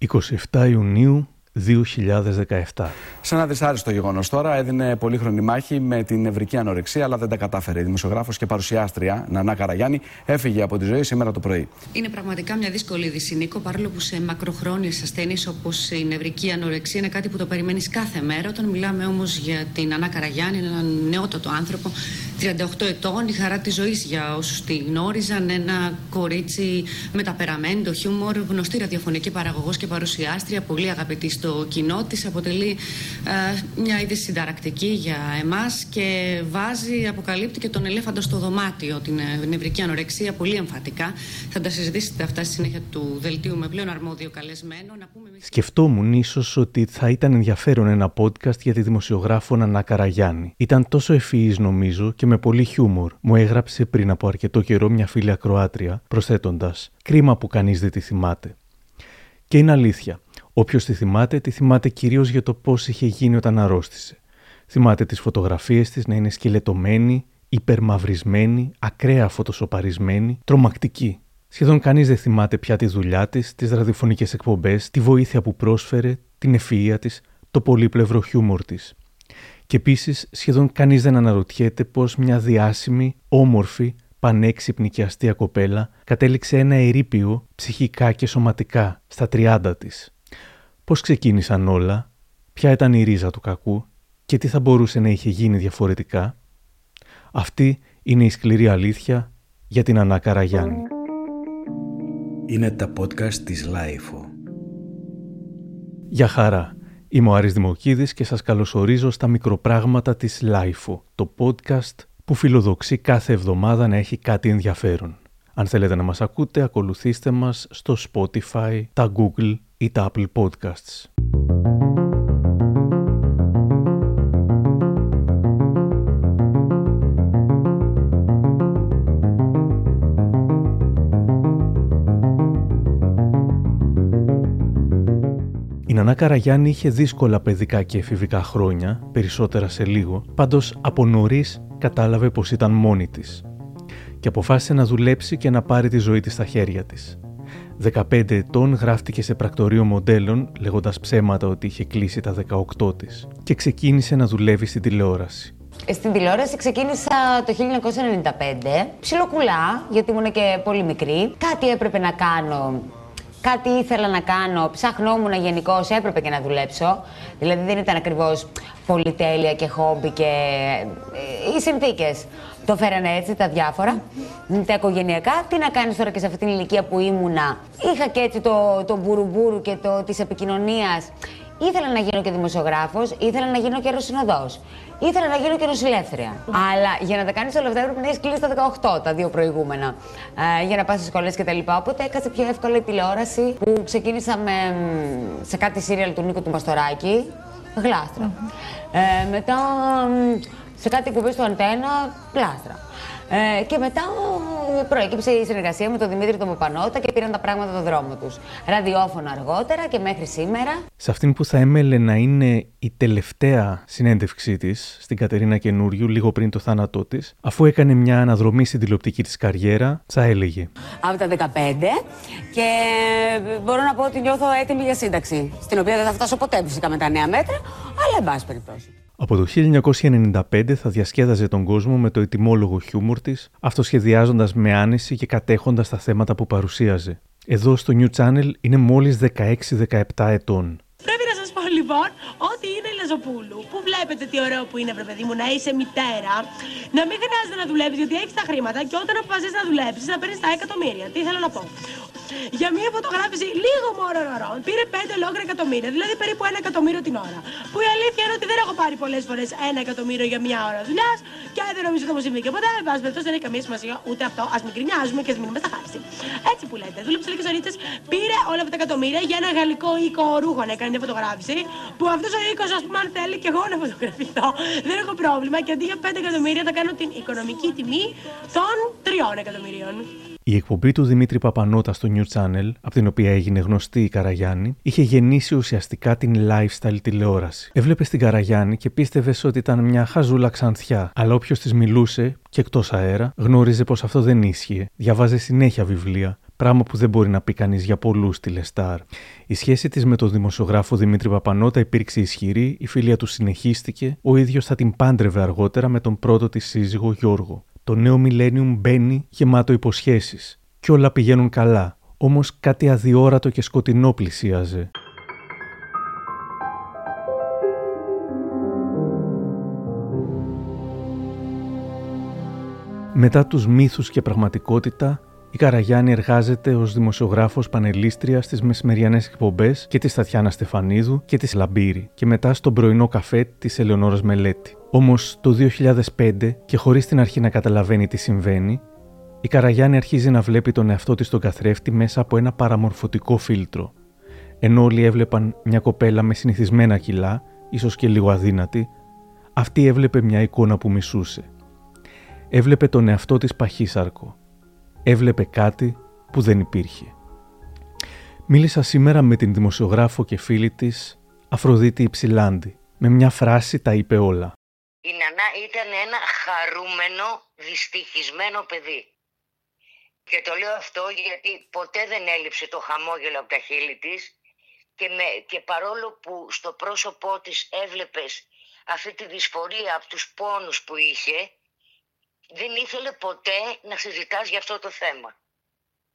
27 Ιουνίου 2017. Σε ένα δυσάρεστο γεγονός τώρα, έδινε πολύχρονη μάχη με την ευρική ανορεξία, αλλά δεν τα κατάφερε. Η δημοσιογράφος και παρουσιάστρια Νανά Καραγιάννη έφυγε από τη ζωή σήμερα το πρωί. Είναι πραγματικά μια δύσκολη είδηση, Νίκο, παρόλο που σε μακροχρόνιες ασθένειες όπως η νευρική ανορεξία είναι κάτι που το περιμένεις κάθε μέρα. Όταν μιλάμε όμως για την Νανά Καραγιάννη, έναν νεότατο άνθρωπο, 38 ετών, η χαρά της ζωής για όσους τη γνώριζαν, ένα κορίτσι με τα περαμέντο, χιούμορ, γνωστή ραδιοφωνική παραγωγός και παρουσιάστρια, πολύ αγαπητή στο κοινό της, αποτελεί ε, μια είδηση συνταρακτική για εμάς και βάζει, αποκαλύπτει και τον ελέφαντο στο δωμάτιο, την ε, νευρική ανορεξία, πολύ εμφατικά. Θα τα συζητήσετε αυτά στη συνέχεια του δελτίου με πλέον αρμόδιο καλεσμένο. Να πούμε... Σκεφτόμουν ίσως ότι θα ήταν ενδιαφέρον ένα podcast για τη δημοσιογράφο Νανά Καραγιάννη. Ήταν τόσο ευφυής νομίζω και με πολύ χιούμορ. Μου έγραψε πριν από αρκετό καιρό μια φίλη ακροάτρια, προσθέτοντας: Κρίμα που κανείς δεν τη θυμάται. Και είναι αλήθεια. Όποιος τη θυμάται, τη θυμάται κυρίως για το πώς είχε γίνει όταν αρρώστησε. Θυμάται τις φωτογραφίες της να είναι σκελετωμένη, υπερμαυρισμένη, ακραία φωτοσοπαρισμένη, τρομακτική. Σχεδόν κανείς δεν θυμάται πια τη δουλειά της, τις ραδιοφωνικές εκπομπές, τη βοήθεια που πρόσφερε, την ευφυα της, το πολύπλευρο χιούμορ της. Και επίσης, σχεδόν κανείς δεν αναρωτιέται πώς μια διάσημη, όμορφη, πανέξυπνη και αστεία κοπέλα κατέληξε ένα ερείπιο ψυχικά και σωματικά στα 30 της. Πώς ξεκίνησαν όλα, ποια ήταν η ρίζα του κακού και τι θα μπορούσε να είχε γίνει διαφορετικά. Αυτή είναι η σκληρή αλήθεια για τη Νανά Καραγιάννη. Είναι τα podcast της LiFO. Γεια χαρά. Είμαι ο Άρης Δημοκίδης και σας καλωσορίζω στα μικροπράγματα της LiFO, το podcast που φιλοδοξεί κάθε εβδομάδα να έχει κάτι ενδιαφέρον. Αν θέλετε να μας ακούτε, ακολουθήστε μας στο Spotify, τα Google ή τα Apple Podcasts. Η Νανά Καραγιάννη είχε δύσκολα παιδικά και εφηβικά χρόνια, περισσότερα σε λίγο, πάντως από νωρίς κατάλαβε πως ήταν μόνη της και αποφάσισε να δουλέψει και να πάρει τη ζωή της στα χέρια της. 15 ετών γράφτηκε σε πρακτορείο μοντέλων λέγοντας ψέματα ότι είχε κλείσει τα 18 της και ξεκίνησε να δουλεύει στην τηλεόραση. Ε, στην τηλεόραση ξεκίνησα το 1995, ψιλοκουλά, γιατί ήμουν και πολύ μικρή. Κάτι έπρεπε να κάνω κάτι ήθελα να κάνω, ψαχνόμουν γενικώς, έπρεπε και να δουλέψω. Δηλαδή δεν ήταν ακριβώς πολυτέλεια και χόμπι και ε, οι συνθήκες. Το φέρανε έτσι τα διάφορα, τα οικογενειακά. Τι να κάνεις τώρα και σε αυτή την ηλικία που ήμουνα. Είχα και έτσι το, το μπουρουμπουρου και το της επικοινωνίας. Ήθελα να γίνω και δημοσιογράφος, ήθελα να γίνω και αεροσυνοδό. Ήθελα να γίνω και νοσηλεύθερια. Αλλά για να τα κάνεις όλα αυτά έπρεπε να έχεις κλείσει τα 18, τα δύο προηγούμενα. Ε, για να πας στι σχολές κτλ. Οπότε έκασε πιο εύκολα η τηλεόραση που ξεκίνησα με, σε κάτι σύριαλ του Νίκο του Μαστοράκη. Γλάστρα. Ε, μετά σε κάτι που στο αντένα, πλάστρα. Ε, και μετά προέκυψε η συνεργασία με τον Δημήτρη τον Παπανότα και πήραν τα πράγματα το δρόμο τους. Ραδιόφωνο αργότερα και μέχρι σήμερα. Σε αυτήν που θα έμελε να είναι η τελευταία συνέντευξή της στην Κατερίνα Καινούριου, λίγο πριν το θάνατό της, αφού έκανε μια αναδρομή στην τηλεοπτική της καριέρα, θα έλεγε. Από τα 15 και μπορώ να πω ότι νιώθω έτοιμη για σύνταξη. Στην οποία δεν θα φτάσω ποτέ φυσικά με τα νέα μέτρα, αλλά εν πάση περιπτώσει. Από το 1995 θα διασκέδαζε τον κόσμο με το ετοιμόλογο χιούμορ της, αυτοσχεδιάζοντας με άνεση και κατέχοντας τα θέματα που παρουσίαζε. Εδώ στο New Channel είναι μόλις 16-17 ετών λοιπόν ότι είναι η Λαζοπούλου, που βλέπετε τι ωραίο που είναι, βρε παιδί μου, να είσαι μητέρα, να μην χρειάζεται να δουλεύεις γιατί έχεις τα χρήματα και όταν αποφασίσει να δουλέψεις να παίρνεις τα εκατομμύρια. Τι θέλω να πω; Για μία φωτογράφηση λίγο μόνο ωρών πήρε 5 ολόκληρα εκατομμύρια, δηλαδή περίπου ένα εκατομμύριο την ώρα. Που η αλήθεια είναι ότι δεν έχω πάρει πολλές φορές ένα εκατομμύριο για μία ώρα δουλειάς και δεν νομίζω ότι θα μου συμβεί και ποτέ. Εν πάση περιπτώσει δεν έχει καμία σημασία ούτε αυτό. Α μην κρινιάζουμε και ας μείνουμε στα χάρη. Έτσι που λέτε. Δούλεψε λίγες ωρίτσε, πήρε όλα αυτά τα εκατομμύρια για ένα γαλλικό οίκο ρούχο να έκανε μια φωτογράφηση που αυτός ο οίκος, ας πούμε, αν θέλει και εγώ να φωτογραφηθώ, δεν έχω πρόβλημα και αντί για 5 εκατομμύρια θα κάνω την οικονομική τιμή των 3 εκατομμυρίων. Η εκπομπή του Δημήτρη Παπανότα στο New Channel, από την οποία έγινε γνωστή η Καραγιάννη, είχε γεννήσει ουσιαστικά την lifestyle τηλεόραση. Έβλεπε την Καραγιάννη και πίστευες ότι ήταν μια χαζούλα ξανθιά, αλλά όποιος της μιλούσε, και εκτός αέρα, γνώριζε πως αυτό δεν ίσχυε. Διαβάζε συνέχεια βιβλία, Πράγμα που δεν μπορεί να πει κανείς για πολλούς τηλεστάρ. Η σχέση της με τον δημοσιογράφο Δημήτρη Παπανότα υπήρξε ισχυρή, η φίλια του συνεχίστηκε, ο ίδιος θα την πάντρευε αργότερα με τον πρώτο της σύζυγο Γιώργο. Το νέο millennium μπαίνει γεμάτο υποσχέσεις. Και όλα πηγαίνουν καλά. Όμως κάτι αδιόρατο και σκοτεινό πλησίαζε. Μετά τους μύθους και πραγματικότητα, η Καραγιάννη εργάζεται ως δημοσιογράφος πανελίστρια στις μεσημεριανές εκπομπές και της Τατιάνα Στεφανίδου και της Λαμπύρη και μετά στον πρωινό καφέ της Ελεονόρας Μελέτη. Όμως το 2005 και χωρίς την αρχή να καταλαβαίνει τι συμβαίνει, η Καραγιάννη αρχίζει να βλέπει τον εαυτό της στον καθρέφτη μέσα από ένα παραμορφωτικό φίλτρο. Ενώ όλοι έβλεπαν μια κοπέλα με συνηθισμένα κιλά, ίσως και λίγο αδύνατη, αυτή έβλεπε μια εικόνα που μισούσε – Έβλεπε τον εαυτό της παχύσαρκο. Έβλεπε κάτι που δεν υπήρχε. Μίλησα σήμερα με την δημοσιογράφο και φίλη της Αφροδίτη Υψηλάντη. Με μια φράση τα είπε όλα. Η Νανά ήταν ένα χαρούμενο, δυστυχισμένο παιδί. Και το λέω αυτό γιατί ποτέ δεν έλειψε το χαμόγελο από τα χείλη της και, με, και παρόλο που στο πρόσωπό της έβλεπες αυτή τη δυσφορία από τους πόνους που είχε, δεν ήθελε ποτέ να συζητάς για αυτό το θέμα.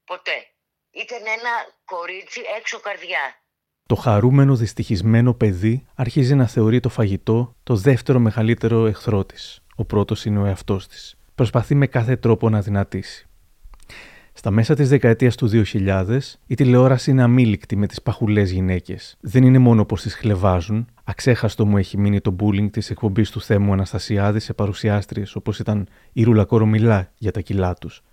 Ποτέ. Ήταν ένα κορίτσι έξω καρδιά. Το χαρούμενο δυστυχισμένο παιδί αρχίζει να θεωρεί το φαγητό το δεύτερο μεγαλύτερο εχθρό της. Ο πρώτος είναι ο εαυτός της. Προσπαθεί με κάθε τρόπο να δυνατήσει. Στα μέσα της δεκαετίας του 2000, η τηλεόραση είναι αμήλικτη με τις παχουλές γυναίκες. Δεν είναι μόνο πως τις χλεβάζουν, αξέχαστο μου έχει μείνει το bullying της εκπομπής του Θέμου Αναστασιάδη σε παρουσιάστριες όπως ήταν η Ρούλα Κορομιλά για τα κιλά τους.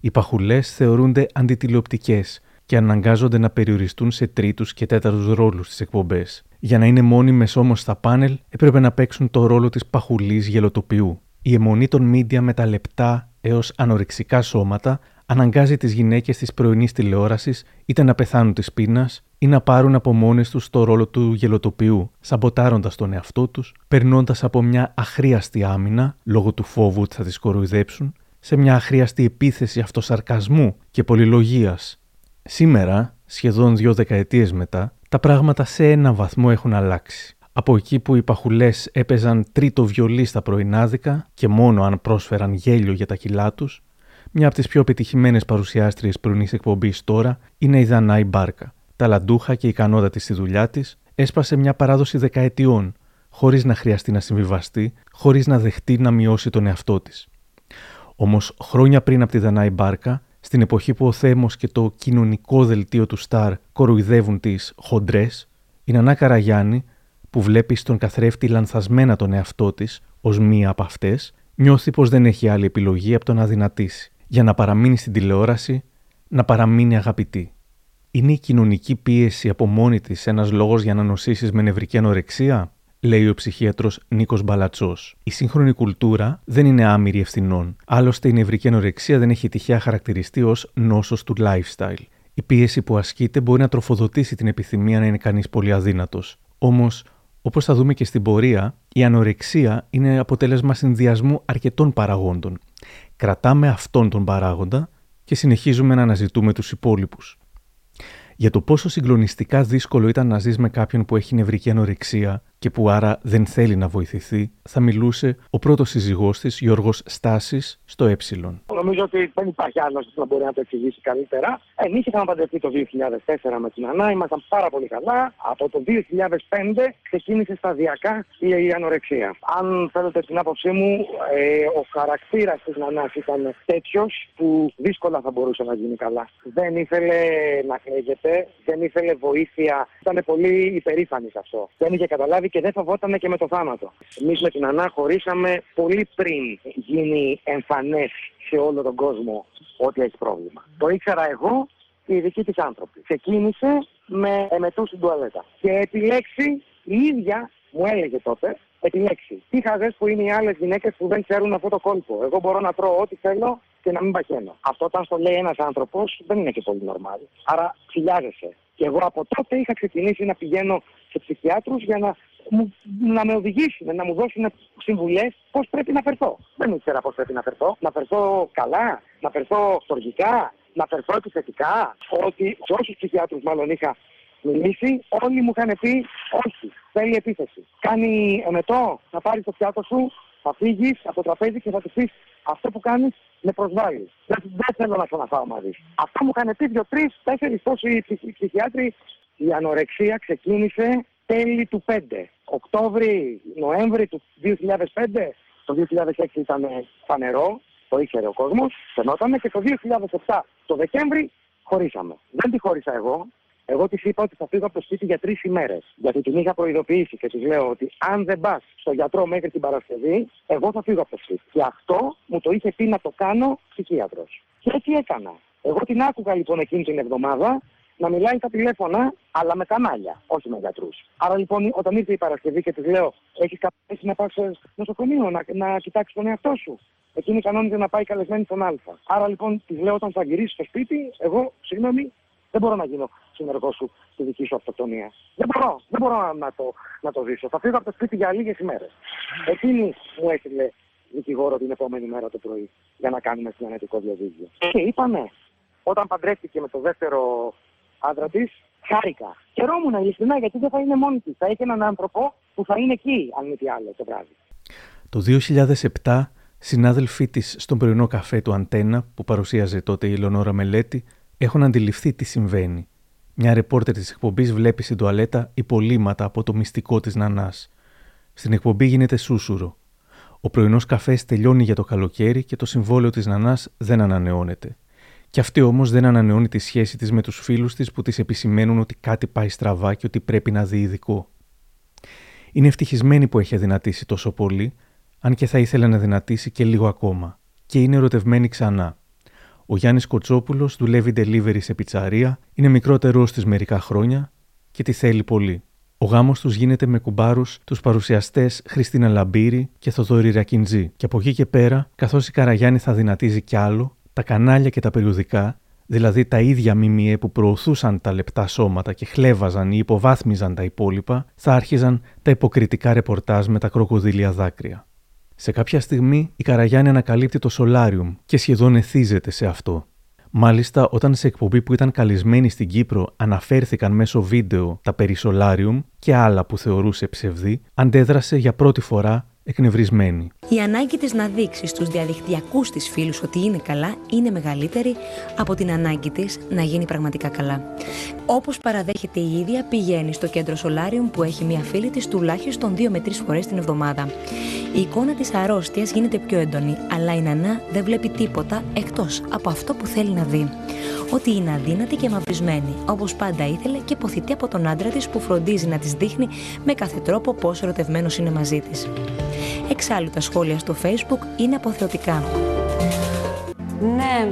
Οι παχουλές θεωρούνται αντιτηλεοπτικές και αναγκάζονται να περιοριστούν σε τρίτους και τέταρτους ρόλους στις εκπομπές. Για να είναι μόνιμες όμως στα πάνελ, έπρεπε να παίξουν το ρόλο της παχουλής γελοτοποιού. Η αιμονή των μίντια με τα λεπτά έως ανορεξικά σώματα αναγκάζει τις γυναίκες της πρωινής τηλεόρασης είτε να πεθάνουν της πείνας ή να πάρουν από μόνες τους το ρόλο του γελοτοποιού, σαμποτάροντας τον εαυτό τους, περνώντας από μια αχρίαστη άμυνα, λόγω του φόβου ότι θα τις κοροϊδέψουν, σε μια αχρίαστη επίθεση αυτοσαρκασμού και πολυλογίας. Σήμερα, σχεδόν δύο δεκαετίες μετά, τα πράγματα σε ένα βαθμό έχουν αλλάξει. Από εκεί που οι παχουλές έπαιζαν τρίτο βιολί στα πρωινάδικα και μόνο αν πρόσφεραν γέλιο για τα κιλά τους, μια από τις πιο πετυχημένε παρουσιάστριες πρωινής εκπομπής τώρα είναι η Δανάη Μπάρκα. Ταλαντούχα και ικανότατη στη δουλειά της, έσπασε μια παράδοση δεκαετιών, χωρίς να χρειαστεί να συμβιβαστεί, χωρίς να δεχτεί να μειώσει τον εαυτό της. Όμως, χρόνια πριν από τη Δανάη Μπάρκα, στην εποχή που ο Θέμος και το κοινωνικό δελτίο του Σταρ κοροϊδεύουν τις χοντρές, η Νανά Καραγιάννη, που βλέπει στον καθρέφτη λανθασμένα τον εαυτό της ως μία από αυτές, νιώθει πως δεν έχει άλλη επιλογή από το να δυνατήσει για να παραμείνει στην τηλεόραση, να παραμείνει αγαπητή. Είναι η κοινωνική πίεση από μόνη της ένας λόγος για να νοσήσεις με νευρική ανορεξία, λέει ο ψυχίατρος Νίκος Μπαλατσός. Η σύγχρονη κουλτούρα δεν είναι άμυρη ευθυνών. Άλλωστε, η νευρική ανορεξία δεν έχει τυχαία χαρακτηριστεί ως νόσος του lifestyle. Η πίεση που ασκείται μπορεί να τροφοδοτήσει την επιθυμία να είναι κανείς πολύ αδύνατος. Όμως, όπως θα δούμε και στην πορεία, η ανορεξία είναι αποτέλεσμα συνδυασμού αρκετών παραγόντων. Κρατάμε αυτόν τον παράγοντα και συνεχίζουμε να αναζητούμε τους υπόλοιπους. Για το πόσο συγκλονιστικά δύσκολο ήταν να ζεις με κάποιον που έχει νευρική ανορεξία και που άρα δεν θέλει να βοηθηθεί, θα μιλούσε ο πρώτος σύζυγός της, Γιώργος Στάσης, στο Ε. Νομίζω ότι δεν υπάρχει άλλος που να μπορεί να το εξηγήσει καλύτερα. Εμείς είχαμε παντρευτεί το 2004 με την Ανά, ήμασταν πάρα πολύ καλά. Από το 2005 ξεκίνησε σταδιακά η ανορεξία. Αν θέλετε την άποψή μου, ε, ο χαρακτήρας της Νανάς ήταν τέτοιος που δύσκολα θα μπορούσε να γίνει καλά. Δεν ήθελε να κλαίγεται, δεν ήθελε βοήθεια. Ήταν πολύ υπερήφανη σε αυτό. Δεν είχε καταλάβει και δεν φοβόταν και με το θάνατο. Εμείς με την Ανά χωρίσαμε πολύ πριν γίνει εμφανές σε όλο τον κόσμο ότι έχει πρόβλημα. Το ήξερα εγώ και οι δικοί της άνθρωποι. Ξεκίνησε με εμετούς στην τουαλέτα. Και επιλέξει η ίδια μου έλεγε τότε, επιλέξει. Τι χαζές που είναι οι άλλες γυναίκες που δεν ξέρουν αυτό το κόλπο. Εγώ μπορώ να τρώω ό,τι θέλω και να μην παχαίνω. Αυτό όταν στο λέει ένας άνθρωπος δεν είναι και πολύ νορμάλ. Άρα ψηλιάζεσαι. Και εγώ από τότε είχα ξεκινήσει να πηγαίνω σε ψυχιάτρους για να να με οδηγήσουν, να μου δώσουν συμβουλές πώς πρέπει να φερθώ. Δεν ήξερα πώς πρέπει να φερθώ. Να φερθώ καλά, να φερθώ στοργικά, να φερθώ επιθετικά, ότι σε όσους ψυχιάτρους μάλλον είχα μιλήσει, όλοι μου είχαν πει όχι, θέλει επίθεση. Κάνει εμετό, θα πάρεις το πιάτο σου, θα φύγεις από το τραπέζι και θα του πεις αυτό που κάνεις με προσβάλλει. Δεν, δεν θέλω να ξαναφάω μαζί σου. Αυτό μου είχαν πει δύο-τρει, τέσσερις πόσοι ψυχιάτροι. Η ανορεξία ξεκίνησε τέλη του 5. Οκτώβρη, Νοέμβρη του 2005. Το 2006 ήταν φανερό, το ήξερε ο κόσμος, φαινότανε και το 2007 το Δεκέμβρη χωρίσαμε. Δεν τη χώρισα εγώ. Εγώ της είπα ότι θα φύγω από το σπίτι για τρεις ημέρες. Γιατί την είχα προειδοποιήσει και της λέω ότι αν δεν πας στο γιατρό μέχρι την Παρασκευή, εγώ θα φύγω από το σπίτι. Και αυτό μου το είχε πει να το κάνω ψυχίατρος. Και έτσι έκανα. Εγώ την άκουγα λοιπόν εκείνη την εβδομάδα να μιλάει στα τηλέφωνα, αλλά με κανάλια, όχι με γιατρούς. Άρα λοιπόν, όταν ήρθε η Παρασκευή και της λέω, έχεις καπέσει να πα στο νοσοκομείο, να, να κοιτάξεις τον εαυτό σου. Εκείνη κανόνιζε να πάει καλεσμένη στον Α. Άρα λοιπόν, της λέω, όταν θα γυρίσεις στο σπίτι, εγώ, συγγνώμη, δεν μπορώ να γίνω συνεργό σου στη δική σου αυτοκτονία. Δεν μπορώ, δεν μπορώ να το, να το ζήσω. Θα φύγω από το σπίτι για λίγες ημέρες. Εκείνη μου έστειλε δικηγόρο την επόμενη μέρα το πρωί για να κάνουμε συνανετικό διαδίκτυο. Και είπαμε, όταν παντρεύτηκε με το δεύτερο άντρα της, χάρηκα. Χαιρόμουν ειλικρινά γιατί δεν θα είναι μόνη της. Θα έχει έναν άνθρωπο που θα είναι εκεί, αν μη τι άλλο, το βράδυ. Το 2007, συνάδελφοί της στον πρωινό καφέ του Αντένα, που παρουσίαζε τότε η Λονόρα Μελέτη, έχουν αντιληφθεί τι συμβαίνει. Μια ρεπόρτερ της εκπομπής βλέπει στην τουαλέτα υπολείμματα από το μυστικό της Νανάς. Στην εκπομπή γίνεται σούσουρο. Ο πρωινός καφές τελειώνει για το καλοκαίρι και το συμβόλαιο της Νανάς δεν ανανεώνεται. Και αυτή όμως δεν ανανεώνει τη σχέση της με τους φίλους της που της επισημαίνουν ότι κάτι πάει στραβά και ότι πρέπει να δει ειδικό. Είναι ευτυχισμένη που έχει αδυνατήσει τόσο πολύ, αν και θα ήθελε να δυνατήσει και λίγο ακόμα. Και είναι ερωτευμένη ξανά. Ο Γιάννης Κοτσόπουλος δουλεύει delivery σε πιτσαρία, είναι μικρότερό της μερικά χρόνια και τη θέλει πολύ. Ο γάμος τους γίνεται με κουμπάρους τους παρουσιαστές Χριστίνα Λαμπύρη και Θοδόρη Ρακιντζή. Και από εκεί και πέρα, καθώς η Καραγιάννη θα δυνατίζει κι άλλο, τα κανάλια και τα περιοδικά, δηλαδή τα ίδια μιμιέ που προωθούσαν τα λεπτά σώματα και χλέβαζαν ή υποβάθμιζαν τα υπόλοιπα, θα άρχιζαν τα υποκριτικά ρεπορτάζ με τα κροκοδίλια δάκρυα. Σε κάποια στιγμή η Καραγιάννη ανακαλύπτει το Solarium και σχεδόν εθίζεται σε αυτό. Μάλιστα, όταν σε εκπομπή που ήταν καλεσμένη στην Κύπρο αναφέρθηκαν μέσω βίντεο τα περί Solarium και άλλα που θεωρούσε ψευδή, αντέδρασε για πρώτη φορά εκνευρισμένη. Η ανάγκη της να δείξεις στους διαδικτυακούς της φίλους ότι είναι καλά είναι μεγαλύτερη από την ανάγκη της να γίνει πραγματικά καλά. Όπως παραδέχεται η ίδια, πηγαίνει στο κέντρο Solarium που έχει μια φίλη της τουλάχιστον 2 με 3 φορές την εβδομάδα. Η εικόνα της αρρώστιας γίνεται πιο έντονη, αλλά η Νανά δεν βλέπει τίποτα εκτός από αυτό που θέλει να δει. Ότι είναι αδύνατη και μαυρισμένη, όπως πάντα ήθελε και ποθητή από τον άντρα της που φροντίζει να της δείχνει με κάθε τρόπο πόσο ερωτευμένος είναι μαζί της. Εξάλλου τα σχόλια στο facebook είναι αποθεωτικά. Ναι,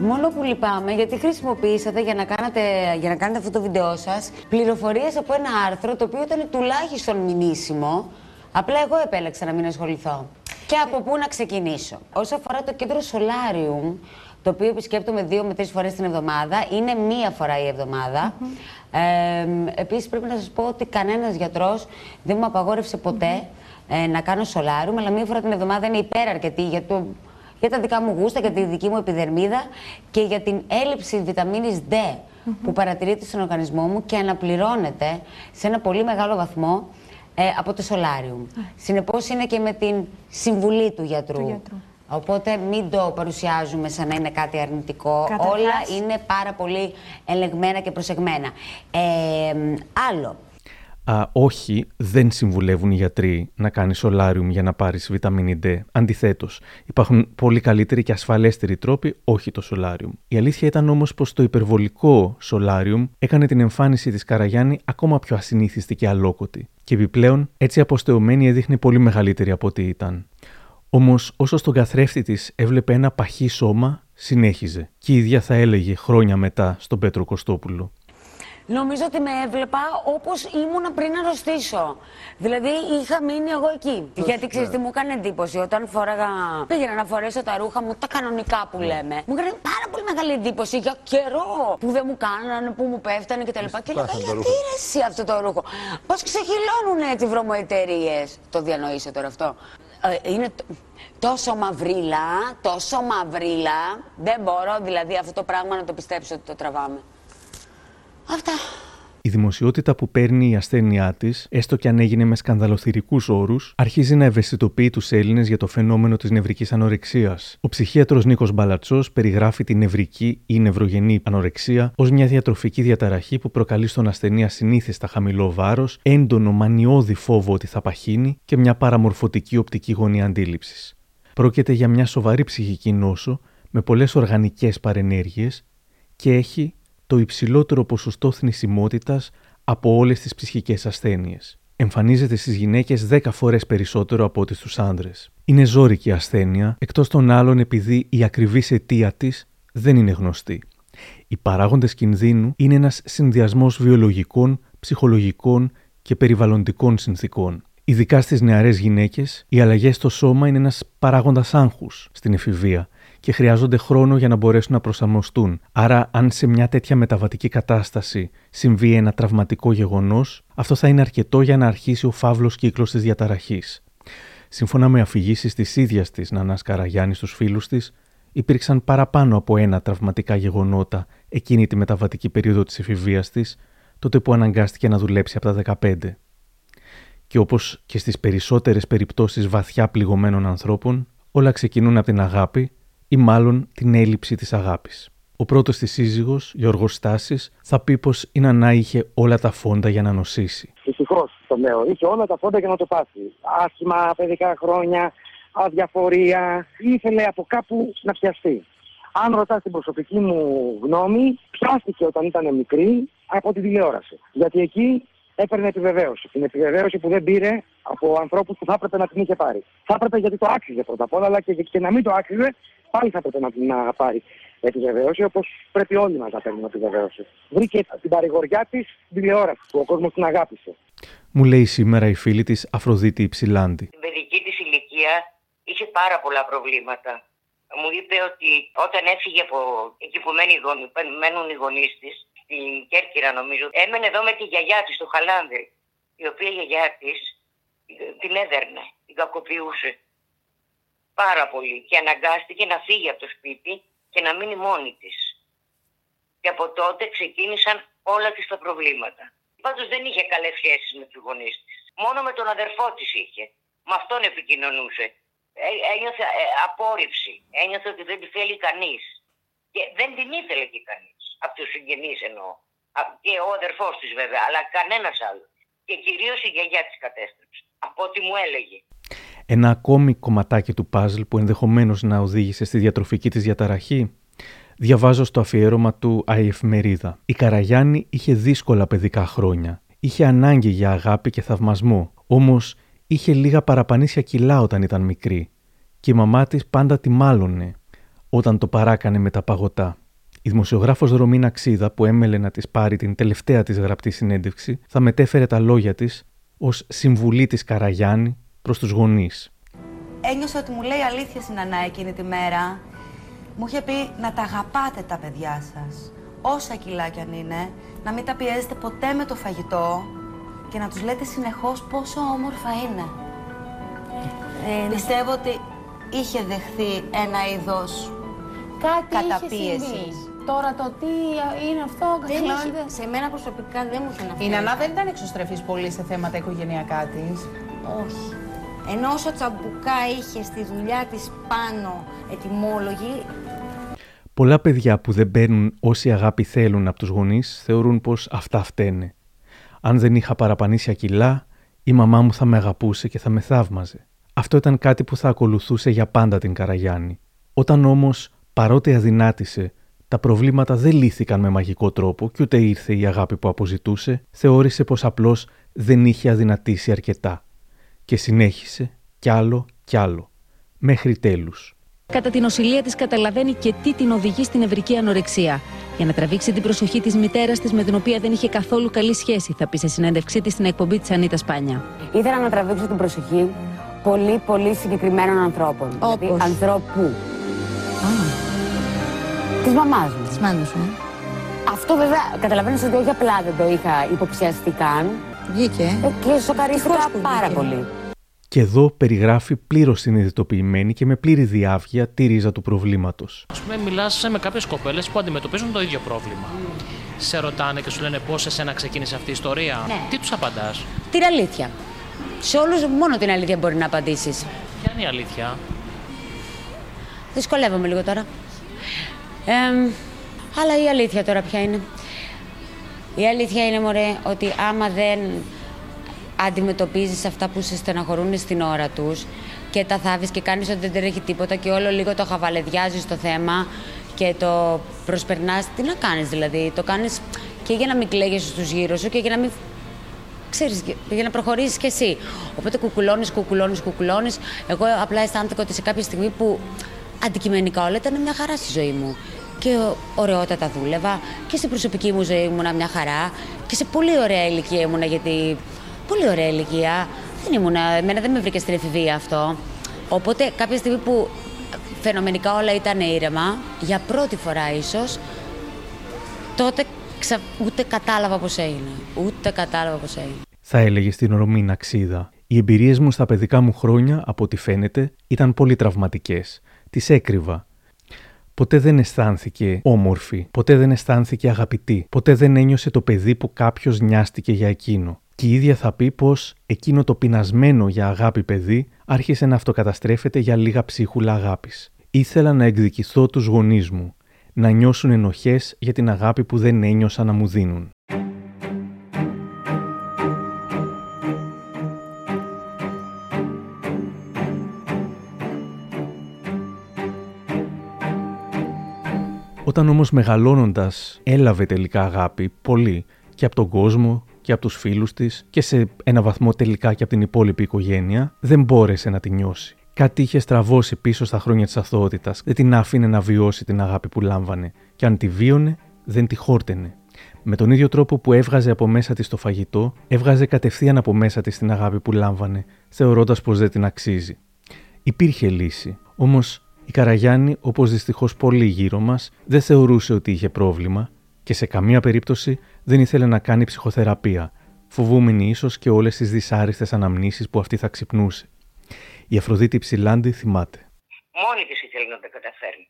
μόνο που λυπάμαι γιατί χρησιμοποιήσατε για να, κάνετε, για να κάνετε αυτό το βίντεό σας πληροφορίες από ένα άρθρο το οποίο ήταν τουλάχιστον μηνύσιμο. Απλά εγώ επέλεξα να μην ασχοληθώ. Και από πού να ξεκινήσω. Όσο αφορά το κέντρο Solarium, το οποίο επισκέπτομαι δύο με τρεις φορές την εβδομάδα, είναι μία φορά η εβδομάδα. Mm ε, Επίσης, πρέπει να σας πω ότι κανένας γιατρός δεν μου απαγόρευσε ποτέ ε, να κάνω σολάριουμ, αλλά μία φορά την εβδομάδα είναι υπεραρκετή για, το, για τα δικά μου γούστα, για τη δική μου επιδερμίδα και για την έλλειψη βιταμίνης D που παρατηρείται στον οργανισμό μου και αναπληρώνεται σε ένα πολύ μεγάλο βαθμό ε, από το σολάριουμ. Συνεπώς είναι και με την συμβουλή του γιατρού. γιατρού. Οπότε μην το παρουσιάζουμε σαν να είναι κάτι αρνητικό. Όλα είναι πάρα πολύ ελεγμένα και προσεγμένα. Ε, άλλο, Α, όχι, δεν συμβουλεύουν οι γιατροί να κάνεις σολάριουμ για να πάρεις βιταμίνη D. Αντιθέτως, υπάρχουν πολύ καλύτεροι και ασφαλέστεροι τρόποι, όχι το σολάριουμ. Η αλήθεια ήταν όμως πως το υπερβολικό σολάριουμ έκανε την εμφάνιση της Καραγιάννη ακόμα πιο ασυνήθιστη και αλόκοτη. Και επιπλέον, έτσι αποστεωμένη έδειχνε πολύ μεγαλύτερη από ό,τι ήταν. Όμως, όσο στον καθρέφτη της έβλεπε ένα παχύ σώμα, συνέχιζε. Και η ίδια θα έλεγε χρόνια μετά στον Πέτρο Κωστόπουλο. Νομίζω ότι με έβλεπα όπως ήμουνα πριν αρρωστήσω. Δηλαδή είχα μείνει εγώ εκεί. Γιατί ξέρεις τι μου έκανε εντύπωση όταν φόραγα. Πήγαινα να φορέσω τα ρούχα μου, τα κανονικά που λέμε. Μου έκανε πάρα πολύ μεγάλη εντύπωση για καιρό που δεν μου κάνανε, που μου πέφτανε κτλ. Και, και λέγα γιατί ρε αυτό το ρούχο; Πώς ξεχυλώνουν έτσι βρωμοεταιρείε. Το διανοείσαι τώρα αυτό. Ε, είναι τόσο μαυρίλα, τόσο μαυρίλα. Δεν μπορώ δηλαδή αυτό το πράγμα να το πιστέψω ότι το τραβάμε. Αυτά. Η δημοσιότητα που παίρνει η ασθένειά της, έστω και αν έγινε με σκανδαλοθυρικούς όρους, αρχίζει να ευαισθητοποιεί τους Έλληνες για το φαινόμενο της νευρικής ανορεξίας. Ο ψυχίατρος Νίκος Μπαλατσός περιγράφει τη νευρική ή νευρογενή ανορεξία ως μια διατροφική διαταραχή που προκαλεί στον ασθενή ασυνήθιστα χαμηλό βάρος, έντονο μανιώδη φόβο ότι θα παχύνει και μια παραμορφωτική οπτική γωνία αντίληψης. Πρόκειται για μια σοβαρή ψυχική νόσο με πολλές οργανικές παρενέργειες και έχει το υψηλότερο ποσοστό θνησιμότητας από όλες τις ψυχικές ασθένειες. Εμφανίζεται στις γυναίκες 10 φορές περισσότερο από ό,τι στους άνδρες. Είναι ζώρικη ασθένεια, εκτός των άλλων επειδή η ακριβής αιτία της δεν είναι γνωστή. Οι παράγοντες κινδύνου είναι ένας συνδυασμός βιολογικών, ψυχολογικών και περιβαλλοντικών συνθήκων. Ειδικά στις νεαρές γυναίκες, οι αλλαγές στο σώμα είναι ένας παράγοντας άγχους στην εφηβεία και χρειάζονται χρόνο για να μπορέσουν να προσαρμοστούν. Άρα, αν σε μια τέτοια μεταβατική κατάσταση συμβεί ένα τραυματικό γεγονός, αυτό θα είναι αρκετό για να αρχίσει ο φαύλος κύκλος της διαταραχής. Σύμφωνα με αφηγήσεις της ίδιας της Νανάς Καραγιάννης στους φίλους της, υπήρξαν παραπάνω από ένα τραυματικά γεγονότα εκείνη τη μεταβατική περίοδο της εφηβείας της, τότε που αναγκάστηκε να δουλέψει από τα 15. Και όπως και στις περισσότερες περιπτώσεις βαθιά πληγωμένων ανθρώπων, όλα ξεκινούν από την αγάπη ή μάλλον την έλλειψη της αγάπης. Ο πρώτος της σύζυγος, Γιώργος Στάσης, θα πει πως η Νανά είχε όλα τα φόντα για να νοσήσει. Δυστυχώς το λέω. Είχε όλα τα φόντα για να το πάθει. Άσχημα παιδικά χρόνια, αδιαφορία. Ήθελε από κάπου να πιαστεί. Αν ρωτάς την προσωπική μου γνώμη, πιάστηκε όταν ήταν μικρή από τη τηλεόραση. Γιατί εκεί έπαιρνε επιβεβαίωση. Την επιβεβαίωση που δεν πήρε από ανθρώπους που θα έπρεπε να την είχε πάρει. Θα έπρεπε γιατί το άξιζε πρώτα απ' όλα, αλλά και, και να μην το άξιζε, πάλι θα έπρεπε να, να πάρει επιβεβαίωση, όπως πρέπει όλοι μας να παίρνουμε επιβεβαίωση. Βρήκε την παρηγοριά της στην τηλεόραση, που ο κόσμος την αγάπησε. Μου λέει σήμερα η φίλη της Αφροδίτη Υψηλάντη. Στην παιδική της ηλικία είχε πάρα πολλά προβλήματα. Μου είπε ότι όταν έφυγε από εκεί που μένουν οι γονείς της, στην Κέρκυρα νομίζω, έμενε εδώ με τη γιαγιά της, στο Χαλάνδρη, η οποία η γιαγιά της την έδερνε, την κακοποιούσε πάρα πολύ και αναγκάστηκε να φύγει από το σπίτι και να μείνει μόνη της. Και από τότε ξεκίνησαν όλα τις τα προβλήματα. Πάντως δεν είχε καλές σχέσεις με τους γονείς της. Μόνο με τον αδερφό της είχε. Με αυτόν επικοινωνούσε. Ε, ένιωθε ε, απόρριψη. Ένιωθε ότι δεν τη θέλει κανείς. Και δεν την ήθελε και κανείς. Από τους συγγενείς εννοώ. Και ο αδερφός της βέβαια, αλλά κανένας άλλος. Και κυρίως η γιαγιά της κατέστρεψε. Από ό,τι μου έλεγε. Ένα ακόμη κομματάκι του παζλ που ενδεχομένως να οδήγησε στη διατροφική της διαταραχή. Διαβάζω στο αφιέρωμα του «Η εφημερίδα». Η Καραγιάννη είχε δύσκολα παιδικά χρόνια. Είχε ανάγκη για αγάπη και θαυμασμό. Όμως είχε λίγα παραπανήσια κιλά όταν ήταν μικρή. Και η μαμά της πάντα τη μάλωνε όταν το παράκανε με τα παγωτά. Η δημοσιογράφος Ρωμίνα Ξίδα που έμελε να της πάρει την τελευταία της γραπτή συνέντευξη θα μετέφερε τα λόγια της ως συμβουλή της Καραγιάννη προς τους γονείς. Ένιωσα ότι μου λέει αλήθεια στην Ανά εκείνη τη μέρα. Μου είχε πει να τα αγαπάτε τα παιδιά σας, όσα κιλά κι αν είναι, να μην τα πιέζετε ποτέ με το φαγητό και να τους λέτε συνεχώς πόσο όμορφα είναι. Ε, Πιστεύω ότι είχε δεχθεί ένα είδος Κάτι καταπίεσης. Τώρα το τι είναι αυτό, δεν Σε μένα προσωπικά δεν μου είχε Η Νανά δεν ήταν εξωστρεφής πολύ σε θέματα οικογενειακά της. Όχι. Ενώ όσο τσαμπουκά είχε στη δουλειά της πάνω ετοιμόλογοι... Πολλά παιδιά που δεν παίρνουν όση αγάπη θέλουν από τους γονείς θεωρούν πως αυτά φταίνε. Αν δεν είχα παραπανήσια κιλά, η μαμά μου θα με αγαπούσε και θα με θαύμαζε. Αυτό ήταν κάτι που θα ακολουθούσε για πάντα την Καραγιάννη. Όταν όμως, παρότι αδυνάτησε, τα προβλήματα δεν λύθηκαν με μαγικό τρόπο και ούτε ήρθε η αγάπη που αποζητούσε, θεώρησε πως απλώς δεν είχε αδυνατήσει αρκετά και συνέχισε κι άλλο κι άλλο, μέχρι τέλους. Κατά την οσυλία της καταλαβαίνει και τι την οδηγεί στην ευρική ανορεξία. Για να τραβήξει την προσοχή της μητέρας της με την οποία δεν είχε καθόλου καλή σχέση, θα πει σε συνέντευξή της στην εκπομπή της Ανίτα Σπάνια. Ήθελα να τραβήξω την προσοχή πολύ πολύ συγκεκριμένων ανθρώπων. Όπως; Δηλαδή ανθρώπου. Της μαμάς μου. Της μάνας σου, ε. Αυτό βέβαια καταλαβαίνω ότι όχι απλά δεν το είχα υποψιαστεί καν. Βγήκε. ε, Και σοκαρίστηκα Ευτυχώς που πάρα βγήκε. πολύ. Και εδώ περιγράφει πλήρως συνειδητοποιημένη και με πλήρη διάβγεια τη ρίζα του προβλήματος. Α πούμε, μιλάς με κάποιες κοπέλες που αντιμετωπίζουν το ίδιο πρόβλημα. Σε ρωτάνε και σου λένε πώς εσένα ξεκίνησε αυτή η ιστορία. Ναι. Τι τους απαντάς; Την αλήθεια. Σε όλους μόνο την αλήθεια μπορεί να απαντήσεις. Ποια είναι η αλήθεια; Δυσκολεύομαι λίγο τώρα. Ε, αλλά η αλήθεια τώρα ποια είναι. Η αλήθεια είναι, μωρέ, ότι άμα δεν αντιμετωπίζεις αυτά που σε στεναχωρούν στην ώρα τους και τα θάβεις και κάνεις ότι δεν τρέχει τίποτα και όλο λίγο το χαβαλεδιάζεις το θέμα και το προσπερνάς, τι να κάνεις δηλαδή, το κάνεις και για να μην κλαίγεσαι στους γύρω σου και για να μην ξέρεις, για να προχωρήσεις κι εσύ. Οπότε κουκουλώνεις, κουκουλώνεις, κουκουλώνεις. Εγώ απλά αισθάνθηκα ότι σε κάποια στιγμή που αντικειμενικά όλα ήταν μια χαρά στη ζωή μου. Και ωραιότατα δούλευα και στην προσωπική μου ζωή ήμουνα μια χαρά και σε πολύ ωραία ηλικία ήμουνα γιατί πολύ ωραία ηλικία. Δεν ήμουνα, εμένα δεν με βρήκε στην εφηβεία αυτό. Οπότε κάποια στιγμή που φαινομενικά όλα ήταν ήρεμα, για πρώτη φορά ίσως, τότε ξα... ούτε κατάλαβα πώς έγινε. Ούτε κατάλαβα πώς έγινε. Θα έλεγε στην ορμή Ναξίδα. Οι εμπειρίες μου στα παιδικά μου χρόνια, από ό,τι φαίνεται, ήταν πολύ τραυματικές. Τις έκρυβα. Ποτέ δεν αισθάνθηκε όμορφη, ποτέ δεν αισθάνθηκε αγαπητή, ποτέ δεν ένιωσε το παιδί που κάποιος νοιάστηκε για εκείνο. Και η ίδια θα πει πως εκείνο το πεινασμένο για αγάπη παιδί άρχισε να αυτοκαταστρέφεται για λίγα ψίχουλα αγάπης. Ήθελα να εκδικηθώ τους γονείς μου, να νιώσουν ενοχές για την αγάπη που δεν ένιωσα να μου δίνουν. Όταν όμως μεγαλώνοντας έλαβε τελικά αγάπη, πολύ, και από τον κόσμο και από τους φίλους της και σε ένα βαθμό τελικά και από την υπόλοιπη οικογένεια, δεν μπόρεσε να τη νιώσει. Κάτι είχε στραβώσει πίσω στα χρόνια της αθωότητας, δεν την άφηνε να βιώσει την αγάπη που λάμβανε και αν τη βίωνε, δεν τη χόρτενε. Με τον ίδιο τρόπο που έβγαζε από μέσα της το φαγητό, έβγαζε κατευθείαν από μέσα της την αγάπη που λάμβανε, θεωρώντας πως δεν την αξίζει. Υπήρχε λύση, όμως η Καραγιάννη, όπως δυστυχώς πολλοί γύρω μας, δεν θεωρούσε ότι είχε πρόβλημα και σε καμία περίπτωση δεν ήθελε να κάνει ψυχοθεραπεία, φοβούμενη ίσως και όλες τις δυσάρεστε αναμνήσεις που αυτή θα ξυπνούσε. Η Αφροδίτη Ψηλάντη θυμάται. Μόνη της ήθελε να τα καταφέρει.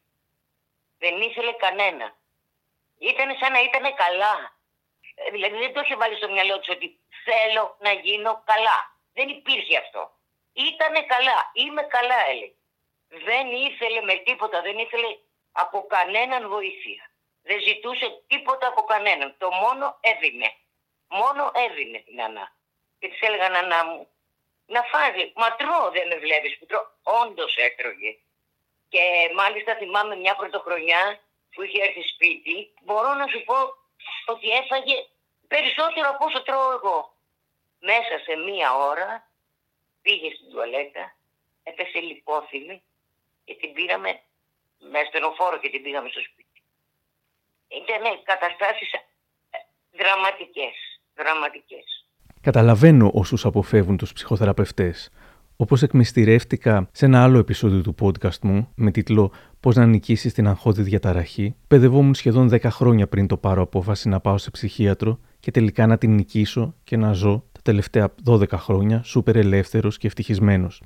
Δεν ήθελε κανένα. Ήταν σαν να ήταν καλά. Ε, δηλαδή δεν το είχε βάλει στο μυαλό της ότι θέλω να γίνω καλά. Δεν υπήρχε αυτό. Ήτανε καλά. Είμαι καλά, έλεγε. Δεν ήθελε με τίποτα, δεν ήθελε από κανέναν βοήθεια. Δεν ζητούσε τίποτα από κανέναν. Το μόνο έδινε. Μόνο έδινε την Ανά. Και της έλεγα Ανά μου, να φάει. Μα τρώω, δεν με βλέπεις που τρώω. Όντως έτρωγε. Και μάλιστα θυμάμαι μια πρωτοχρονιά που είχε έρθει σπίτι. Μπορώ να σου πω ότι έφαγε περισσότερο από όσο τρώω εγώ. Μέσα σε μία ώρα πήγε στην τουαλέτα, έπεσε λιπόθυμη και την πήραμε με στενοφόρο και την πήγαμε στο σπίτι. Ήταν καταστάσεις ε, δραματικές, δραματικές. Καταλαβαίνω όσους αποφεύγουν τους ψυχοθεραπευτές. Όπως εκμυστηρεύτηκα σε ένα άλλο επεισόδιο του podcast μου με τίτλο Πώς να νικήσεις την αγχώδη διαταραχή, παιδευόμουν σχεδόν 10 χρόνια πριν το πάρω απόφαση να πάω σε ψυχίατρο και τελικά να την νικήσω και να ζω τα τελευταία 12 χρόνια σούπερ ελεύθερος και ευτυχισμένος.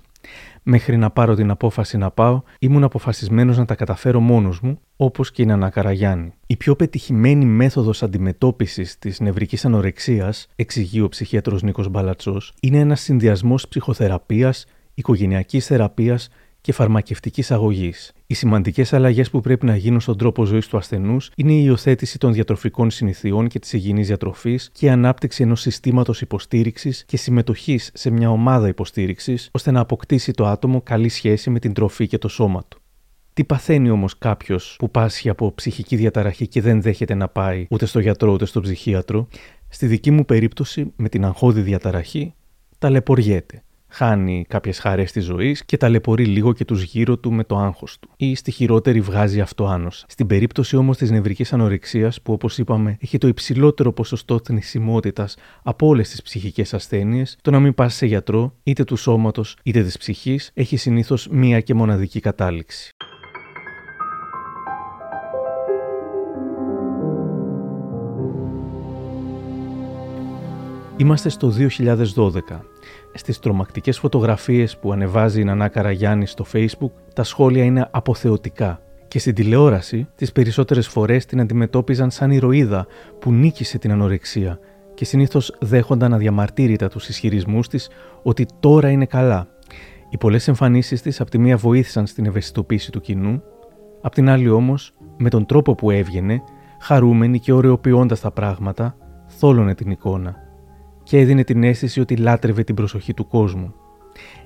Μέχρι να πάρω την απόφαση να πάω, ήμουν αποφασισμένος να τα καταφέρω μόνος μου, όπως και η Νανά Καραγιάννη. Η πιο πετυχημένη μέθοδος αντιμετώπισης της νευρικής ανορεξίας, εξηγεί ο ψυχίατρο Νίκος Μπαλατσός, είναι ένας συνδυασμός ψυχοθεραπείας, οικογενειακής θεραπείας και φαρμακευτικής αγωγής. Οι σημαντικές αλλαγές που πρέπει να γίνουν στον τρόπο ζωής του ασθενούς είναι η υιοθέτηση των διατροφικών συνηθιών και της υγιεινής διατροφής και η ανάπτυξη ενός συστήματος υποστήριξης και συμμετοχής σε μια ομάδα υποστήριξης, ώστε να αποκτήσει το άτομο καλή σχέση με την τροφή και το σώμα του. Τι παθαίνει όμως κάποιος που πάσχει από ψυχική διαταραχή και δεν δέχεται να πάει ούτε στο γιατρό ούτε στο ψυχίατρο, στη δική μου περίπτωση με την αγχώδη διαταραχή, ταλαιπωριέται χάνει κάποιες χαρές της ζωής και ταλαιπωρεί λίγο και τους γύρω του με το άγχος του. Ή στη χειρότερη βγάζει αυτοάνωσα. Στην περίπτωση όμως της νευρικής ανορεξίας, που όπως είπαμε έχει το υψηλότερο ποσοστό θνησιμότητας από όλες τις ψυχικές ασθένειες, το να μην πας σε γιατρό, είτε του σώματος είτε της ψυχής, έχει συνήθως μία και μοναδική κατάληξη. Είμαστε στο 2012. Στις τρομακτικές φωτογραφίες που ανεβάζει η Νανά Καραγιάννη στο facebook, τα σχόλια είναι αποθεωτικά. Και στην τηλεόραση, τις περισσότερες φορές την αντιμετώπιζαν σαν ηρωίδα που νίκησε την ανορεξία και συνήθως δέχονταν αδιαμαρτύρητα τους ισχυρισμούς της ότι τώρα είναι καλά. Οι πολλές εμφανίσεις της από τη μία βοήθησαν στην ευαισθητοποίηση του κοινού, απ' την άλλη όμως, με τον τρόπο που έβγαινε, χαρούμενη και ωρεοποιώντας τα πράγματα, θόλωνε την εικόνα και έδινε την αίσθηση ότι λάτρευε την προσοχή του κόσμου.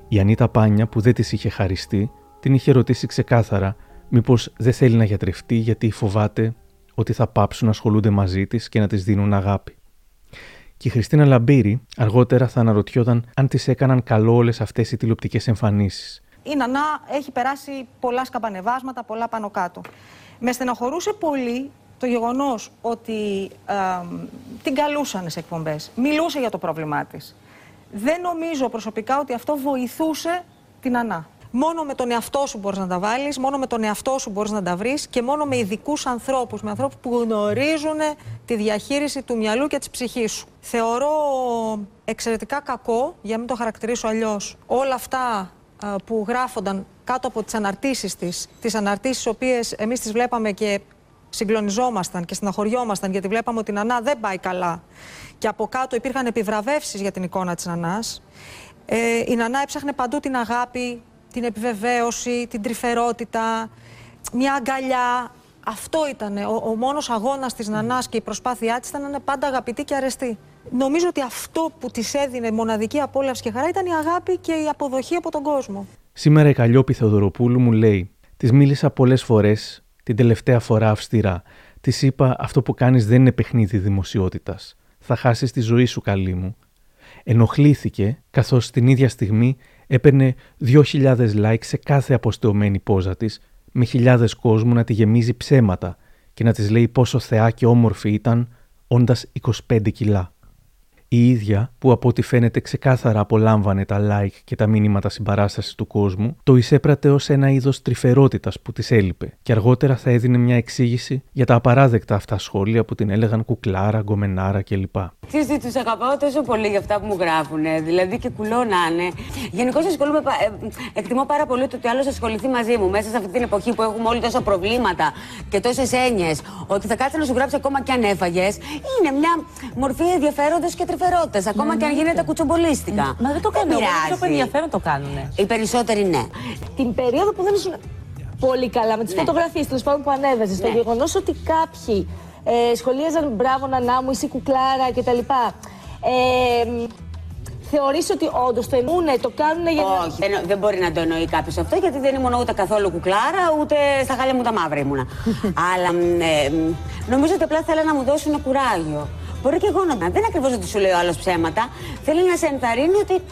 Η Ανίτα Πάνια που δεν της είχε χαριστεί, την είχε ρωτήσει ξεκάθαρα μήπως δεν θέλει να γιατρευτεί γιατί φοβάται ότι θα πάψουν να ασχολούνται μαζί της και να της δίνουν αγάπη. Και η Χριστίνα Λαμπύρη αργότερα θα αναρωτιόταν αν της έκαναν καλό όλες αυτές οι τηλεοπτικές εμφανίσεις. Η Νανά έχει περάσει πολλά σκαμπανεβάσματα, πολλά πάνω κάτω. Με στενοχωρούσε πολύ το γεγονός ότι την καλούσαν σε εκπομπές. Μιλούσε για το πρόβλημά της. Δεν νομίζω προσωπικά ότι αυτό βοηθούσε την Ανά. Μόνο με τον εαυτό σου μπορείς να τα βάλεις, μόνο με τον εαυτό σου μπορείς να τα βρεις και μόνο με ειδικούς ανθρώπους, με ανθρώπους που γνωρίζουν τη διαχείριση του μυαλού και της ψυχής σου. Θεωρώ εξαιρετικά κακό, για να μην το χαρακτηρίσω αλλιώς, όλα αυτά που γράφονταν κάτω από τις αναρτήσεις της, τις αναρτήσεις, οποίες εμείς τις βλέπαμε και συγκλονιζόμασταν και στεναχωριόμασταν γιατί βλέπαμε ότι η Νανά δεν πάει καλά και από κάτω υπήρχαν επιβραβεύσεις για την εικόνα της Νανάς. Ε, η Νανά έψαχνε παντού την αγάπη, την επιβεβαίωση, την τρυφερότητα, μια αγκαλιά. Αυτό ήταν ο, ο μόνος αγώνας της Νανάς και η προσπάθειά της ήταν να είναι πάντα αγαπητή και αρεστή. Νομίζω ότι αυτό που της έδινε μοναδική απόλαυση και χαρά ήταν η αγάπη και η αποδοχή από τον κόσμο. Σήμερα η Καλλιόπη Θεοδωροπούλου μου λέει «Της μίλησα πολλές φορές την τελευταία φορά αυστηρά. Της είπα: Αυτό που κάνεις δεν είναι παιχνίδι δημοσιότητας. Θα χάσεις τη ζωή σου, καλή μου. Ενοχλήθηκε, καθώς την ίδια στιγμή έπαιρνε 2.000 likes σε κάθε αποστεωμένη πόζα της, με χιλιάδες κόσμου να τη γεμίζει ψέματα και να της λέει πόσο θεά και όμορφη ήταν, όντας 25 κιλά. Η ίδια, που από ό,τι φαίνεται ξεκάθαρα απολάμβανε τα like και τα μήνυματα συμπαράστασης του κόσμου, το εισέπρατε ως ένα είδος τρυφερότητας που τη έλειπε, και αργότερα θα έδινε μια εξήγηση για τα απαράδεκτα αυτά σχόλια που την έλεγαν κουκλάρα, γκομενάρα κλπ. Τι τι του αγαπάω τόσο πολύ για αυτά που μου γράφουν, δηλαδή και κουλώνανε. Γενικώς ασχολούμαι, ε, εκτιμώ πάρα πολύ το ότι άλλος ασχοληθεί μαζί μου μέσα σε αυτή την εποχή που έχουμε όλοι τόσα προβλήματα και τόσες έννοιες. Ότι θα κάτσει να σου γράψει ακόμα και αν έφαγες. Είναι μια μορφή ενδιαφέροντος και τρυφερότητα, ακόμα και αν γίνεται κουτσομπολίστικα. Μα δεν το κάνουν. Δεν Το ενδιαφέρον το κάνουν. Οι περισσότεροι ναι. Την περίοδο που δεν ήσουν πολύ καλά με τις ναι. φωτογραφίες τέλος πάντων που ανέβαζες, ναι. το γεγονός ότι κάποιοι ε, σχολίαζαν μπράβο νανά μου, είσαι κουκλάρα κτλ. Ε, Θεωρείς ότι όντως το εννοούν, το κάνουν για να. Όχι, δεν, δεν μπορεί να το εννοεί κάποιος αυτό, γιατί δεν ήμουν ούτε καθόλου κουκλάρα, ούτε στα χάλια μου τα μαύρα ήμουνα. Αλλά ε, νομίζω ότι απλά θέλουν να μου δώσουν κουράγιο. Μπορεί και εγώ να. Δεν είναι ακριβώς ότι σου λέει ο άλλος ψέματα. Θέλει να σε ενθαρρύνει ότι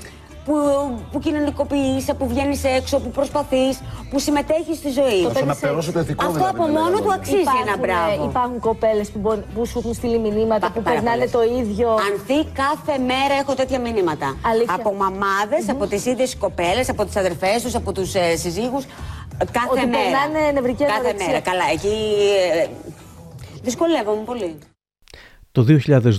που, που κοινωνικοποιείσαι, που βγαίνεις έξω, που προσπαθείς, που συμμετέχεις στη ζωή. Αυτό να περάσω το ηθικό Αυτό από μόνο του αξίζει υπάρχουν, ένα μπράβο. Υπάρχουν κοπέλες που, που σου έχουν στείλει μηνύματα, που περνάνε το ίδιο. Ανθή κάθε μέρα έχω τέτοια μηνύματα. Αλήθεια. Από μαμάδες, από τις ίδιες κοπέλες, από τις αδερφές τους, από τους ε, συζύγους. Κάθε Ότι μέρα. περνάνε νευρική Κάθε μέρα. Καλά, εκεί. Ε, δυσκολεύομαι πολύ. Το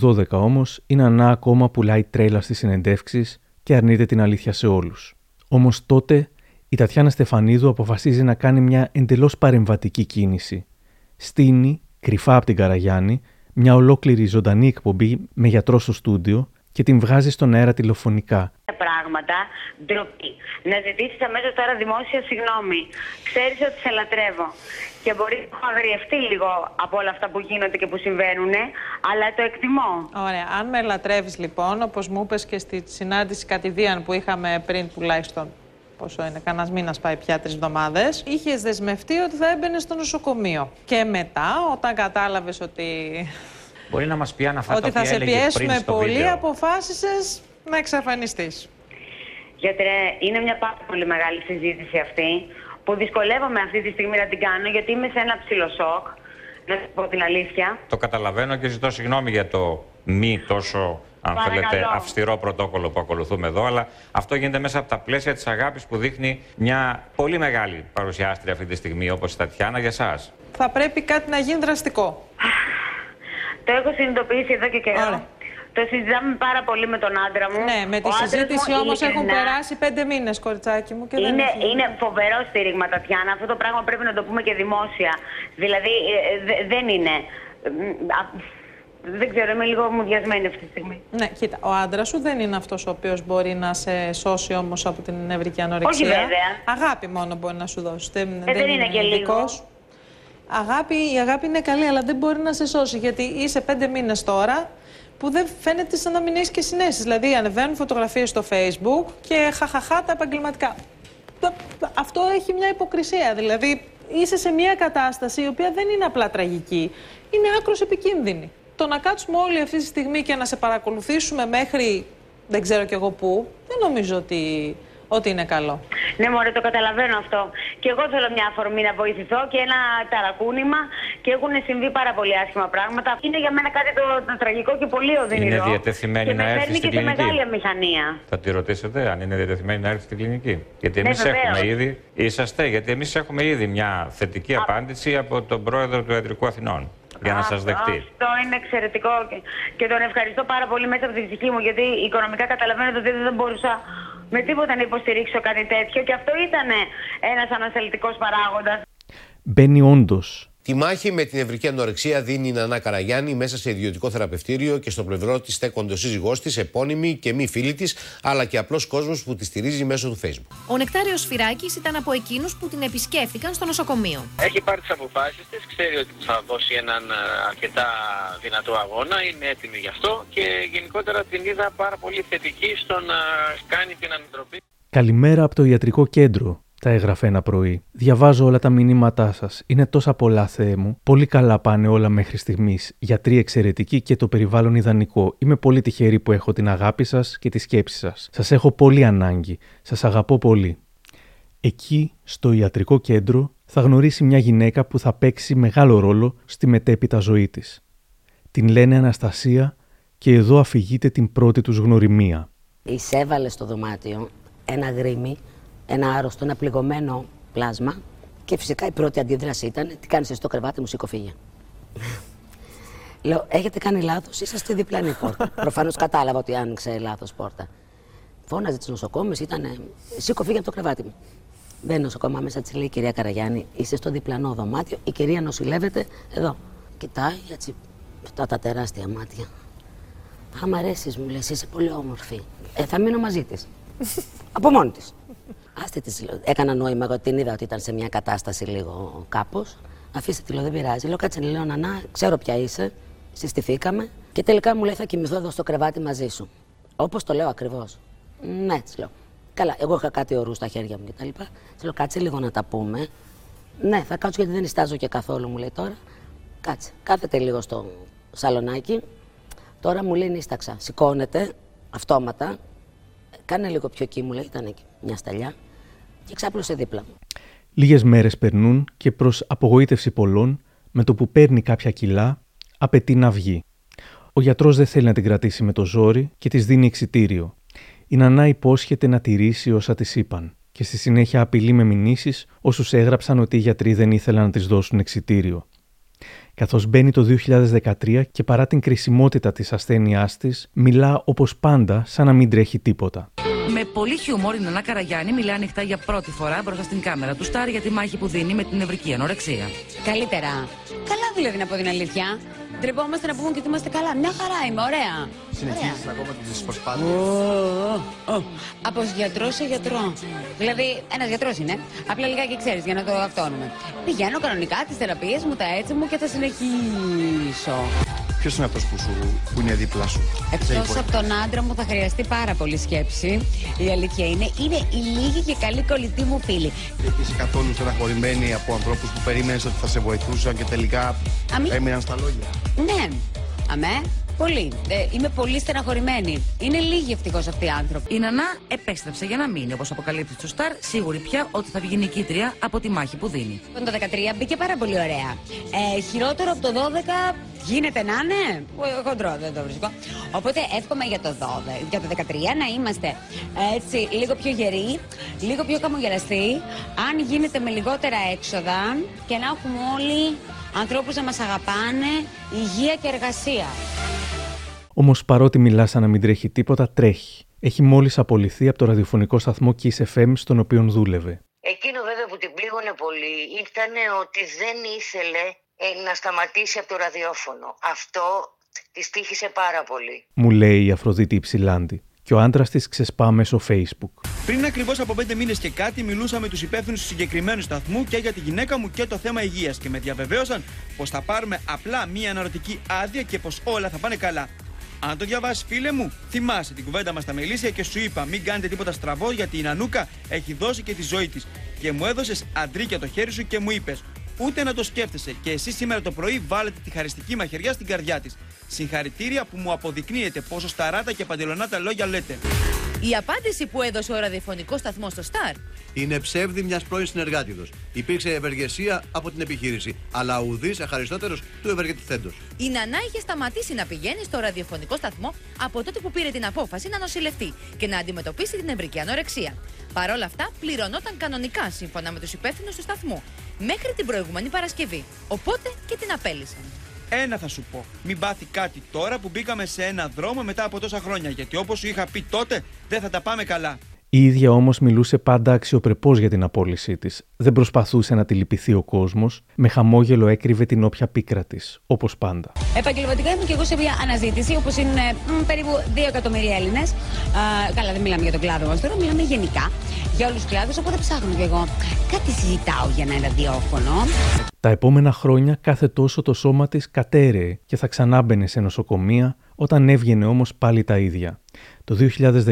2012 όμως, η Νανά ακόμα πουλάει τρέλα στις συνεντεύξεις και αρνείται την αλήθεια σε όλους. Όμως τότε η Τατιάνα Στεφανίδου αποφασίζει να κάνει μια εντελώς παρεμβατική κίνηση. Στείνει, κρυφά από την Καραγιάννη, μια ολόκληρη ζωντανή εκπομπή με γιατρό στο στούντιο και την βγάζεις στον αέρα τηλεφωνικά. Πράγματα, ντροπή. Να ζητήσεις αμέσως τώρα δημόσια συγγνώμη. Ξέρεις ότι σε λατρεύω. Και μπορεί να έχω αγριευτεί λίγο από όλα αυτά που γίνονται και που συμβαίνουν, αλλά το εκτιμώ. Ωραία. Αν με λατρεύεις λοιπόν, όπως μου είπες και στη συνάντηση κατηδίαν που είχαμε πριν τουλάχιστον πόσο είναι, κανένας μήνας πάει πια τρεις εβδομάδες, είχες δεσμευτεί ότι θα έμπαινες στο νοσοκομείο. Και μετά, όταν κατάλαβες ότι Μπορεί να μας πει αν αυτά ότι τα θα σε πιέσουμε πολύ, βίντεο. αποφάσισες να εξαφανιστείς. Γιατί είναι μια πάρα πολύ μεγάλη συζήτηση αυτή, που δυσκολεύομαι αυτή τη στιγμή να την κάνω, γιατί είμαι σε ένα ψηλό σοκ, να σου πω την αλήθεια. Το καταλαβαίνω και ζητώ συγγνώμη για το μη τόσο αν Παρακαλώ. θέλετε, αυστηρό πρωτόκολλο που ακολουθούμε εδώ, αλλά αυτό γίνεται μέσα από τα πλαίσια της αγάπης που δείχνει μια πολύ μεγάλη παρουσιάστρια αυτή τη στιγμή, όπως η Τατιάνα, για εσά. Θα πρέπει κάτι να γίνει δραστικό. Το έχω συνειδητοποιήσει εδώ και καιρό. Το Το συζητάμε πάρα πολύ με τον άντρα μου. Ναι, με τη Ο άντρας συζήτηση μου, όμως έχουν ειλικρινά, περάσει πέντε μήνες, κοριτσάκι μου. Και δεν είναι, έχει- είναι φοβερό στήριγμα, Τατιάνα. Αυτό το πράγμα πρέπει να το πούμε και δημόσια. Δηλαδή, ε, ε, δε- δεν είναι. Ε, μ, α, Δεν ξέρω, είμαι λίγο μουδιασμένη αυτή τη στιγμή. Ναι, κοίτα, ο άντρας σου δεν είναι αυτός ο οποίος μπορεί να σε σώσει όμως από την νευρική ανορεξία. Όχι, βέβαια. Αγάπη μόνο μπορεί να σου δώσει. Δεν, Ε, δεν είναι και λίγο. Ειδικός. Αγάπη, η αγάπη είναι καλή, αλλά δεν μπορεί να σε σώσει. Γιατί είσαι πέντε μήνες τώρα που δεν φαίνεται σαν να μην έχεις και συνέσεις. Δηλαδή, ανεβαίνουν φωτογραφίες στο Facebook και χαχαχά τα επαγγελματικά. Τα- Αυτό έχει μια υποκρισία. Δηλαδή, είσαι σε μια κατάσταση η οποία δεν είναι απλά τραγική. Είναι άκρος επικίνδυνη. Το να κάτσουμε όλοι αυτή τη στιγμή και να σε παρακολουθήσουμε μέχρι δεν ξέρω κι εγώ πού, δεν νομίζω ότι, ότι είναι καλό. Ναι, μωρέ, το καταλαβαίνω αυτό. Και εγώ θέλω μια αφορμή να βοηθηθώ και ένα ταρακούνημα και έχουν συμβεί πάρα πολύ άσχημα πράγματα. Είναι για μένα κάτι το, το τραγικό και πολύ οδυνηρό. Είναι διατεθειμένη και να με έρθει φέρνει στην και σε κλινική. μεγάλη αμηχανία. Θα τη ρωτήσετε αν είναι διατεθειμένη να έρθει στην κλινική. Γιατί Ναι, εμείς βεβαίως. έχουμε ήδη. Είσαστε, γιατί εμείς έχουμε ήδη μια θετική απάντηση από τον πρόεδρο του Ιατρικού Αθηνών. Για να σας δεχτεί. Αυτό είναι εξαιρετικό και, και τον ευχαριστώ πάρα πολύ μέσα από τη ψυχή μου γιατί οικονομικά καταλαβαίνετε ότι δεν μπορούσα με τίποτα να υποστηρίξω κάτι τέτοιο και αυτό ήταν ένας ανασταλτικός παράγοντας. Μπαίνει όντως Τη μάχη με την ευρική ανορεξία δίνει η Νανά Καραγιάννη μέσα σε ιδιωτικό θεραπευτήριο και στο πλευρό της στέκονται ο σύζυγός της, επώνυμη και μη φίλη της, αλλά και απλός κόσμος που τη στηρίζει μέσω του Facebook. Ο Νεκτάριος Φυράκης ήταν από εκείνους που την επισκέφτηκαν στο νοσοκομείο. Έχει πάρει τις αποφάσεις της, ξέρει ότι θα δώσει έναν ε, αρκετά δυνατό αγώνα, είναι έτοιμη γι' αυτό και γενικότερα την είδα πάρα πολύ θετική στο να κάνει την ανατροπή. Καλημέρα από το ιατρικό κέντρο. Τα έγραφε ένα πρωί. Διαβάζω όλα τα μηνύματά σας. Είναι τόσα πολλά, Θεέ μου. Πολύ καλά πάνε όλα μέχρι στιγμής. Γιατροί εξαιρετικοί και το περιβάλλον ιδανικό. Είμαι πολύ τυχερή που έχω την αγάπη σας και τη σκέψη σας. Σας έχω πολύ ανάγκη. Σας αγαπώ πολύ. Εκεί, στο ιατρικό κέντρο, θα γνωρίσει μια γυναίκα που θα παίξει μεγάλο ρόλο στη μετέπειτα ζωή της. Την λένε Αναστασία και εδώ αφηγείται την πρώτη τους γνωριμία. Εισέβαλε στο δωμάτιο ένα γρήμι, ένα άρρωστο, ένα πληγωμένο πλάσμα και φυσικά η πρώτη αντίδραση ήταν τι κάνεις εσύ στο κρεβάτι μου, σήκω φύγε. Λέω, έχετε κάνει λάθος, είσαστε διπλανή πόρτα. Προφανώς κατάλαβα ότι άνοιξε λάθος πόρτα. Φώναζε τις νοσοκόμες, ήταν σήκω φύγε από το κρεβάτι μου. Μπαίνει νοσοκόμα μέσα, της λέει η κυρία Καραγιάννη, είσαι στο διπλανό δωμάτιο, η κυρία νοσηλεύεται εδώ. Κοιτάει έτσι, αυτά τα τεράστια μάτια. Α, μ' αρέσεις, μου λες, είσαι πολύ όμορφη. Ε, θα μείνω μαζί της. Από μόνη της. Άστε της, λέω. έκανα νόημα, εγώ την είδα ότι ήταν σε μια κατάσταση λίγο κάπως. Αφήστε τη, λέω, δεν πειράζει. Λέω, κάτσε, λέω, Νανά, ξέρω ποια είσαι. Συστηθήκαμε. Και τελικά μου λέει, θα κοιμηθώ εδώ στο κρεβάτι μαζί σου. Όπως το λέω ακριβώς. Ναι, της λέω. Καλά, εγώ είχα κάτι ορού στα χέρια μου κτλ. Της λέω, κάτσε λίγο να τα πούμε. Ναι, θα κάτσω γιατί δεν ιστάζω και καθόλου, μου λέει τώρα. Κάτσε. Κάθεται λίγο στο σαλονάκι. Τώρα μου λέει νύσταξα. Σηκώνεται αυτόματα. Κάνε λίγο πιο εκεί, μου λέει. Ήταν εκεί μια σταλιά. Και ξάπλωσε δίπλα μου. Λίγες μέρες περνούν και προς απογοήτευση πολλών, με το που παίρνει κάποια κιλά, απαιτεί να βγει. Ο γιατρός δεν θέλει να την κρατήσει με το ζόρι και της δίνει εξιτήριο. Η Νανά υπόσχεται να τηρήσει όσα της είπαν και στη συνέχεια απειλεί με μηνύσεις όσους έγραψαν ότι οι γιατροί δεν ήθελαν να της δώσουν εξιτήριο. Καθώς μπαίνει το 2013 και παρά την κρισιμότητα της ασθένειάς της, μιλά όπως πάντα σαν να μην τρέχει τίποτα. Με πολύ χιούμορ η Νανά Καραγιάννη μιλά ανοιχτά για πρώτη φορά μπροστά στην κάμερα του Σταρ για τη μάχη που δίνει με την νευρική ανορεξία. Καλύτερα. Καλά δηλαδή να πω την αλήθεια. Ντρεπόμαστε να πούμε και ότι είμαστε καλά. Μια χαρά είμαι, ωραία. Συνεχίζεις ακόμα τις προσπάθειες. Από γιατρό σε γιατρό. Δηλαδή, ένας γιατρός είναι. Απλά λιγάκι ξέρεις για να το αυτόνουμε. Πηγαίνω κανονικά τις θεραπείες μου, τα έτσι μου και θα συνεχίσω. Ποιος είναι αυτός που, σου, που είναι δίπλα σου; σε Εκτό υπο- από τον άντρα μου θα χρειαστεί πάρα πολύ σκέψη. Η αλήθεια είναι, είναι η λίγη και καλή κολλητή μου φίλη. Είσαι καθόλου στεναχωρημένη από ανθρώπους που περίμενες ότι θα σε βοηθούσαν και τελικά Αμή. έμειναν στα λόγια; Ναι, αμέ, πολύ. Ε, είμαι πολύ στεναχωρημένη. Είναι λίγοι ευτυχώς αυτοί οι άνθρωποι. Η Νανά επέστρεψε για να μείνει, όπως αποκαλύπτει στο Σταρ, σίγουρη πια ότι θα βγει νικήτρια από τη μάχη που δίνει. Λοιπόν, Το 13 μπήκε πάρα πολύ ωραία. Ε, χειρότερο από το 12 γίνεται να είναι. Ε, Χοντρό, δεν το βρίσκω. Οπότε εύχομαι για το 12, για το 13 να είμαστε έτσι λίγο πιο γεροί, λίγο πιο χαμογελαστοί, αν γίνεται με λιγότερα έξοδα και να έχουμε όλοι ανθρώπους να μας αγαπάνε, υγεία και εργασία. Όμως παρότι μιλάς σαν να μην τρέχει τίποτα, τρέχει. Έχει μόλις απολυθεί από το ραδιοφωνικό σταθμό Kiss FM στον οποίο δούλευε. Εκείνο βέβαια που την πλήγωνε πολύ ήταν ότι δεν ήθελε ε, να σταματήσει από το ραδιόφωνο. Αυτό της τύχησε πάρα πολύ. Μου λέει η Αφροδίτη Υψηλάντη και ο άντρας της ξεσπά μέσω Facebook. Πριν ακριβώς από πέντε μήνες και κάτι, μιλούσα με τους υπεύθυνους του συγκεκριμένου σταθμού και για τη γυναίκα μου και το θέμα υγείας και με διαβεβαίωσαν πως θα πάρουμε απλά μία αναρωτική άδεια και πως όλα θα πάνε καλά. Αν το διαβάσεις, φίλε μου, θυμάσαι την κουβέντα μας στα Μελίσια και σου είπα: Μην κάνετε τίποτα στραβό γιατί η Νανούκα έχει δώσει και τη ζωή της. Και μου έδωσες αντρίκια το χέρι σου και μου είπες: Ούτε να το σκέφτεσαι. Και εσύ σήμερα το πρωί βάλετε τη χαριστική μαχαιριά στην καρδιά της. Συγχαρητήρια που μου αποδεικνύεται πόσο σταράτα και παντελονάτα λόγια λέτε. Η απάντηση που έδωσε ο ραδιοφωνικός σταθμός στο Σταρ είναι ψεύδι μιας πρώην συνεργάτηδος. Υπήρξε ευεργεσία από την επιχείρηση, αλλά ουδής ευχαριστότερο του ευεργετηθέντο. Η Νανά είχε σταματήσει να πηγαίνει στο ραδιοφωνικό σταθμό από τότε που πήρε την απόφαση να νοσηλευτεί και να αντιμετωπίσει την ευρική ανορεξία. Παρ' όλα αυτά, πληρωνόταν κανονικά σύμφωνα με τους υπεύθυνους του σταθμού μέχρι την προηγούμενη Παρασκευή. Οπότε και την απέλησαν. Ένα θα σου πω. Μην πάθει κάτι τώρα που μπήκαμε σε ένα δρόμο μετά από τόσα χρόνια. Γιατί όπως σου είχα πει τότε, δεν θα τα πάμε καλά. Η ίδια όμως μιλούσε πάντα αξιοπρεπώς για την απόλυσή της. Δεν προσπαθούσε να τη λυπηθεί ο κόσμος, με χαμόγελο έκρυβε την όποια πίκρα της, όπως πάντα. Επαγγελματικά ήμουν και εγώ σε μια αναζήτηση, όπως είναι μ, περίπου 2 εκατομμύρια Έλληνες. Καλά, δεν μιλάμε για τον κλάδο μας τώρα, μιλάμε γενικά για όλους τους κλάδους. Οπότε ψάχνω κι εγώ. Κάτι συζητάω για ένα ραδιόφωνο. Τα επόμενα χρόνια κάθε τόσο το σώμα της κατέρεε και θα ξανάμπαινε σε νοσοκομεία, όταν έβγαινε όμως πάλι τα ίδια. Το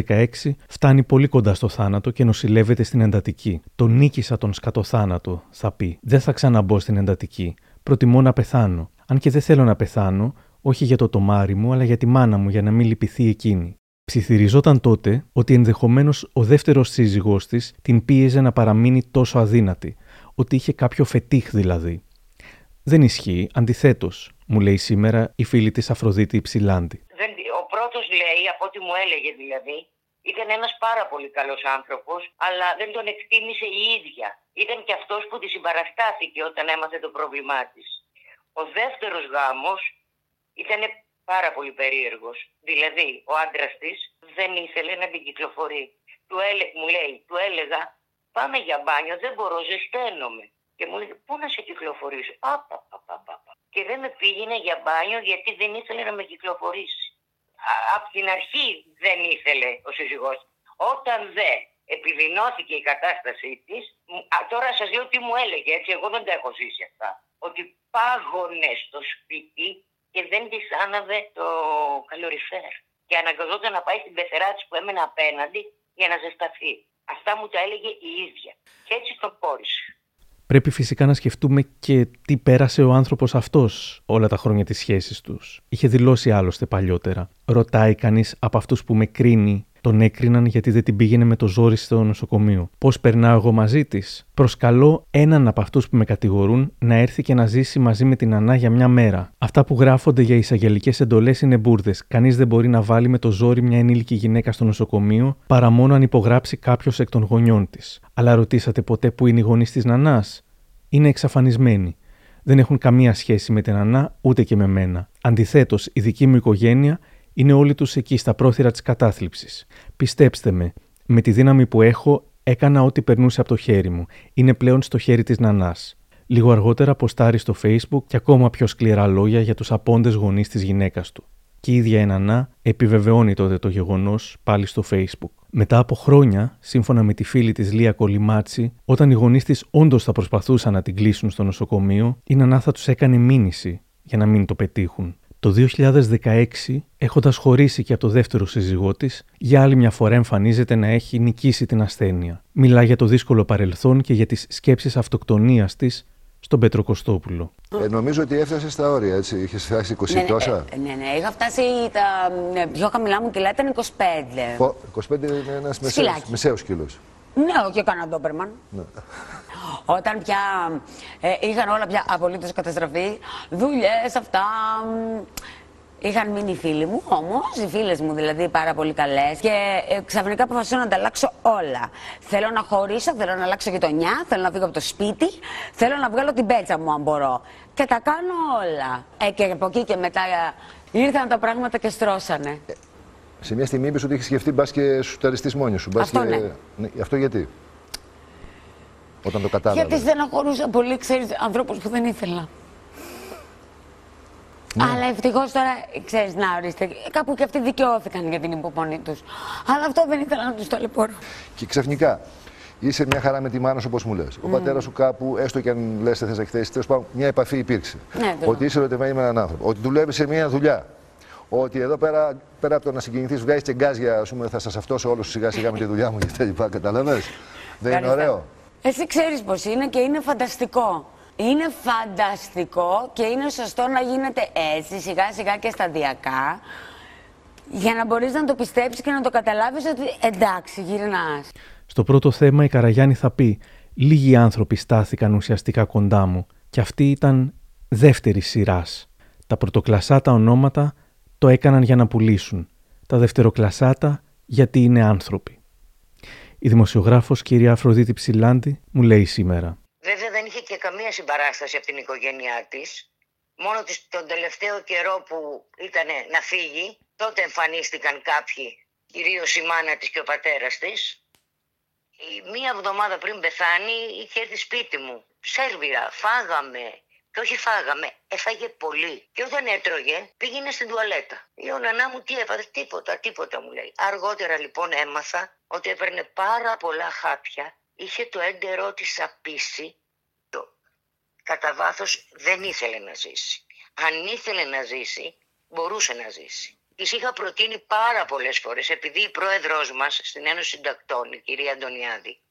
2016 φτάνει πολύ κοντά στο θάνατο και νοσηλεύεται στην εντατική. Τον νίκησα τον σκατοθάνατο, θα πει. Δεν θα ξαναμπω στην εντατική. Προτιμώ να πεθάνω. Αν και δεν θέλω να πεθάνω, όχι για το τομάρι μου, αλλά για τη μάνα μου, για να μην λυπηθεί εκείνη. Ψιθυριζόταν τότε ότι ενδεχομένως ο δεύτερος σύζυγός της την πίεζε να παραμείνει τόσο αδύνατη, ότι είχε κάποιο φετίχ δηλαδή. Δεν ισχύει, αντιθέτως, μου λέει σήμερα η φίλη της Αφροδίτη Υψηλάντη. Δεν, ο πρώτος λέει, από ό,τι μου έλεγε δηλαδή, ήταν ένας πάρα πολύ καλός άνθρωπος, αλλά δεν τον εκτίμησε η ίδια. Ήταν και αυτός που τη συμπαραστάθηκε όταν έμαθε το πρόβλημά της. Ο δεύτερος γάμος ήταν πάρα πολύ περίεργος. Δηλαδή, ο άντρας της δεν ήθελε να την κυκλοφορεί. Του έλε, μου λέει, του έλεγα, πάμε για μπάνιο, δεν μπορώ, ζεσταίνομαι. Και μου λέει, πού να σε κυκλοφορήσω; Πα, Και δεν με πήγαινε για μπάνιο γιατί δεν ήθελε να με κυκλοφορήσει. Από την αρχή δεν ήθελε ο σύζυγός. Όταν δε επιδεινώθηκε η κατάστασή της, τώρα σας λέω τι μου έλεγε, έτσι, εγώ δεν τα έχω ζήσει αυτά. Ότι πάγωνε στο σπίτι και δεν της άναβε το καλοριφέρ. Και αναγκαζόταν να πάει στην πεθερά της που έμενε απέναντι για να ζεσταθεί. Αυτά μου τα έλεγε η ίδια. Και έτσι τον πόρισε. Πρέπει φυσικά να σκεφτούμε και τι πέρασε ο άνθρωπος αυτός όλα τα χρόνια της σχέσης τους. Είχε δηλώσει άλλωστε παλιότερα. Ρωτάει κανείς από αυτούς που με κρίνει τον έκριναν γιατί δεν την πήγαινε με το ζόρι στο νοσοκομείο. Πώς περνάω εγώ μαζί της; Προσκαλώ έναν από αυτούς που με κατηγορούν να έρθει και να ζήσει μαζί με την Ανά για μια μέρα. Αυτά που γράφονται για εισαγγελικές εντολές είναι μπουρδες. Κανείς δεν μπορεί να βάλει με το ζόρι μια ενήλικη γυναίκα στο νοσοκομείο παρά μόνο αν υπογράψει κάποιος εκ των γονιών της. Αλλά ρωτήσατε ποτέ που είναι οι γονείς της Νανάς; Είναι εξαφανισμένοι. Δεν έχουν καμία σχέση με την Ανά ούτε και με μένα. Αντιθέτως, η δική μου οικογένεια είναι όλοι τους εκεί στα πρόθυρα της κατάθλιψης. Πιστέψτε με, με τη δύναμη που έχω έκανα ό,τι περνούσε από το χέρι μου. Είναι πλέον στο χέρι της Νανάς. Λίγο αργότερα αποστάρει στο facebook και ακόμα πιο σκληρά λόγια για τους απόντες γονείς της γυναίκας του. Και η ίδια η Νανά επιβεβαιώνει τότε το γεγονός πάλι στο facebook. Μετά από χρόνια, σύμφωνα με τη φίλη της Λία Κολυμάτση, όταν οι γονείς της όντως θα προσπαθούσαν να την κλείσουν στο νοσοκομείο, η Νανά θα τους έκανε μήνυση για να μην το πετύχουν. Το 2016, έχοντας χωρίσει και από το δεύτερο σύζυγό της, για άλλη μια φορά εμφανίζεται να έχει νικήσει την ασθένεια. Μιλά για το δύσκολο παρελθόν και για τις σκέψεις αυτοκτονίας της στον Πέτρο Κωστόπουλο. Ε, νομίζω ότι έφτασε στα όρια, έτσι. Είχες φτάσει 20 ναι, ναι, τόσα; Ε, ναι, ναι, είχα φτάσει τα ναι, πιο χαμηλά μου κιλά, ήταν 25. 25 είναι ένας μεσαίος κιλός. Ναι, όχι κανένα ντόπερμαν. Ναι. Όταν πια ε, είχαν όλα πια απολύτως καταστραφεί, δουλειές αυτά, Είχαν μείνει οι φίλοι μου, όμως οι φίλες μου δηλαδή πάρα πολύ καλές. Και ε, ξαφνικά αποφασίζω να τα αλλάξω όλα. Θέλω να χωρίσω, θέλω να αλλάξω γειτονιά, θέλω να φύγω από το σπίτι, θέλω να βγάλω την πέτσα μου αν μπορώ. Και τα κάνω όλα. Ε, και από εκεί και μετά ε, ήρθαν τα πράγματα και στρώσανε. Σε μια στιγμή είπες ότι είχε σκεφτεί μπας και σου ταριστεί μόνοι σου. Αυτό και... ναι. ναι. Αυτό γιατί; Όταν το κατάλαβα. Γιατί στεναχωρούσα πολύ, ξέρεις, ανθρώπους που δεν ήθελα. Ναι. Αλλά ευτυχώς τώρα, ξέρεις, να ορίστε, κάπου και αυτοί δικαιώθηκαν για την υπομονή τους. Αλλά αυτό δεν ήθελα να τους ταλαιπωρώ. Και ξαφνικά είσαι μια χαρά με τη μάνα σου, όπως μου λες. Ο πατέρας σου κάπου, έστω και αν λες, θες εκθέσει, τέλος πάντων, μια επαφή υπήρξε. Ναι, ότι είσαι ερωτευμένη με έναν άνθρωπο. Ότι δουλεύεις σε μια δουλειά. Ότι εδώ πέρα, πέρα από το να συγκινηθείς, βγάζεις και γκάζια, ας πούμε, θα σας αυτό όλους σιγά σιγά με τη δουλειά μου και τα λοιπά. Καταλαβέ. δεν είναι ωραίο. Εσύ ξέρεις πώς είναι και είναι φανταστικό. Είναι φανταστικό και είναι σωστό να γίνεται έτσι σιγά σιγά και σταδιακά για να μπορείς να το πιστέψεις και να το καταλάβεις ότι εντάξει γυρνάς. Στο πρώτο θέμα η Καραγιάννη θα πει «Λίγοι άνθρωποι στάθηκαν ουσιαστικά κοντά μου και αυτή ήταν δεύτερη σειράς. Τα πρωτοκλασάτα ονόματα το έκαναν για να πουλήσουν. Τα δευτεροκλασάτα γιατί είναι άνθρωποι». Η δημοσιογράφος κυρία Αφροδίτη Ψηλάντη μου λέει σήμερα Βέβαια δεν είχε και καμία συμπαράσταση από την οικογένειά της. Μόνο τον τελευταίο καιρό που ήταν να φύγει, τότε εμφανίστηκαν κάποιοι, κυρίως η μάνα της και ο πατέρας της. Μία εβδομάδα πριν πεθάνει είχε έρθει σπίτι μου. Σέρβιρα, φάγαμε. Και όχι φάγαμε, έφαγε πολύ. Και όταν έτρωγε, πήγαινε στην τουαλέτα. Η νανά μου τι έφαγε, τίποτα, τίποτα μου λέει. Αργότερα λοιπόν έμαθα ότι έπαιρνε πάρα πολλά χάπια είχε το έντερό της απίσει, το, κατά βάθος δεν ήθελε να ζήσει. Αν ήθελε να ζήσει, μπορούσε να ζήσει. Της είχα προτείνει πάρα πολλές φορές, επειδή η πρόεδρός μας στην Ένωση Συντακτών, η κυρία Αντωνιάδη,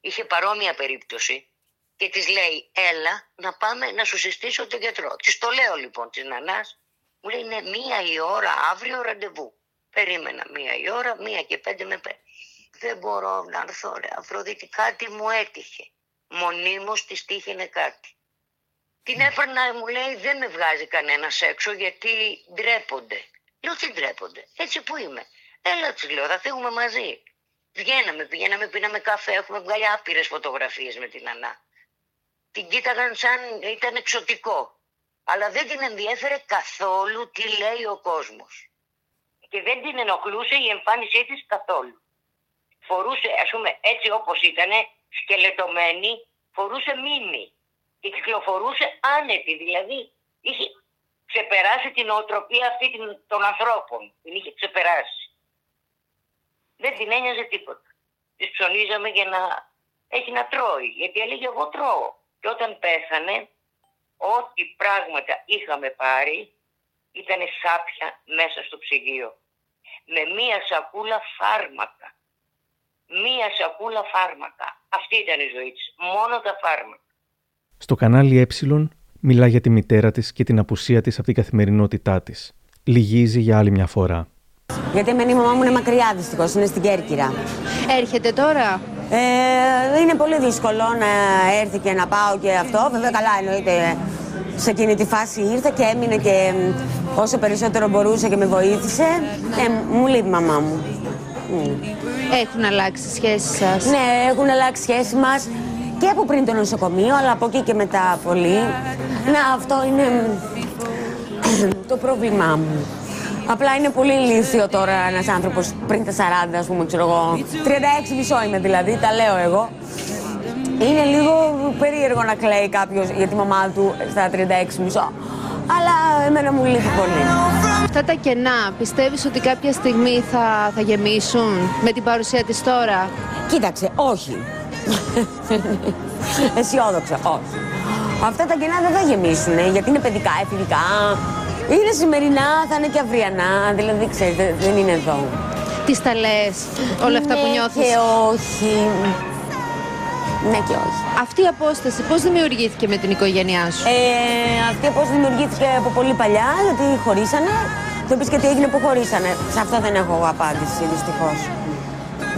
είχε παρόμοια περίπτωση και της λέει: Έλα να πάμε να σου συστήσω τον γιατρό. Της το λέω λοιπόν της Νανάς, μου λέει: Είναι μία η ώρα αύριο ραντεβού. Περίμενα μία η ώρα, μία και πέντε με πέντε δεν μπορώ να έρθω ρε Αφροδίτη, κάτι μου έτυχε. Μονίμως της τύχαινε κάτι. Την έπαιρνα, μου λέει, δεν με βγάζει κανένας έξω γιατί ντρέπονται. Λέω, τι ντρέπονται, έτσι που είμαι. Έλα, της λέω, θα φύγουμε μαζί. Βγαίναμε, πηγαίναμε, πίναμε καφέ, έχουμε βγάλει άπειρες φωτογραφίες με την Ανά. Την κοίταγαν σαν ήταν εξωτικό. Αλλά δεν την ενδιέφερε καθόλου τι λέει ο κόσμος. Και δεν την ενοχλούσε η εμφάνισή της καθόλου φορούσε, ας πούμε, έτσι όπως ήταν, σκελετωμένη, φορούσε μίμη και κυκλοφορούσε άνετη, δηλαδή είχε ξεπεράσει την οτροπία αυτή των ανθρώπων, την είχε ξεπεράσει. Δεν την ένοιαζε τίποτα. Της ψωνίζαμε για να έχει να τρώει, γιατί έλεγε εγώ τρώω. Και όταν πέθανε, ό,τι πράγματα είχαμε πάρει ήταν σάπια μέσα στο ψυγείο. Με μία σακούλα φάρμακα μία σακούλα φάρμακα. Αυτή ήταν η ζωή της. Μόνο τα φάρμακα. Στο κανάλι Ε μιλά για τη μητέρα της και την απουσία της από την καθημερινότητά της. Λυγίζει για άλλη μια φορά. Γιατί εμένα η μαμά μου είναι μακριά δυστυχώς, είναι στην Κέρκυρα. Έρχεται τώρα. Ε, είναι πολύ δύσκολο να έρθει και να πάω και αυτό. Βέβαια καλά εννοείται σε εκείνη τη φάση ήρθε και έμεινε και όσο περισσότερο μπορούσε και με βοήθησε. Ε, μου λείπει η μαμά μου. Έχουν αλλάξει οι σχέσεις σας; Ναι, έχουν αλλάξει σχέσεις μας και από πριν το νοσοκομείο, αλλά από εκεί και μετά πολύ. Ναι, αυτό είναι το πρόβλημά μου. Απλά είναι πολύ ηλίθιο τώρα ένας άνθρωπος πριν τα 40, ας πούμε, ξέρω εγώ. 36 μισό είμαι δηλαδή, τα λέω εγώ. Είναι λίγο περίεργο να κλαίει κάποιος για τη μαμά του στα 36 μισό. Αλλά εμένα μου λείπει πολύ. Αυτά τα κενά, πιστεύεις ότι κάποια στιγμή θα, θα γεμίσουν με την παρουσία της τώρα; Κοίταξε, όχι. Αισιόδοξα, όχι. Αυτά τα κενά δεν θα γεμίσουν, γιατί είναι παιδικά, εφηβικά. Είναι σημερινά, θα είναι και αυριανά, δηλαδή ξέρετε, δεν είναι εδώ. Τι τα λες, όλα αυτά που Ναι νιώθεις; και όχι. Ναι και όχι. Αυτή η απόσταση πώς δημιουργήθηκε με την οικογένειά σου; Ε, αυτή πώς δημιουργήθηκε από πολύ παλιά, γιατί χωρίσανε. Το πεις και τι έγινε που χωρίσανε. Σε αυτό δεν έχω απάντηση, δυστυχώς.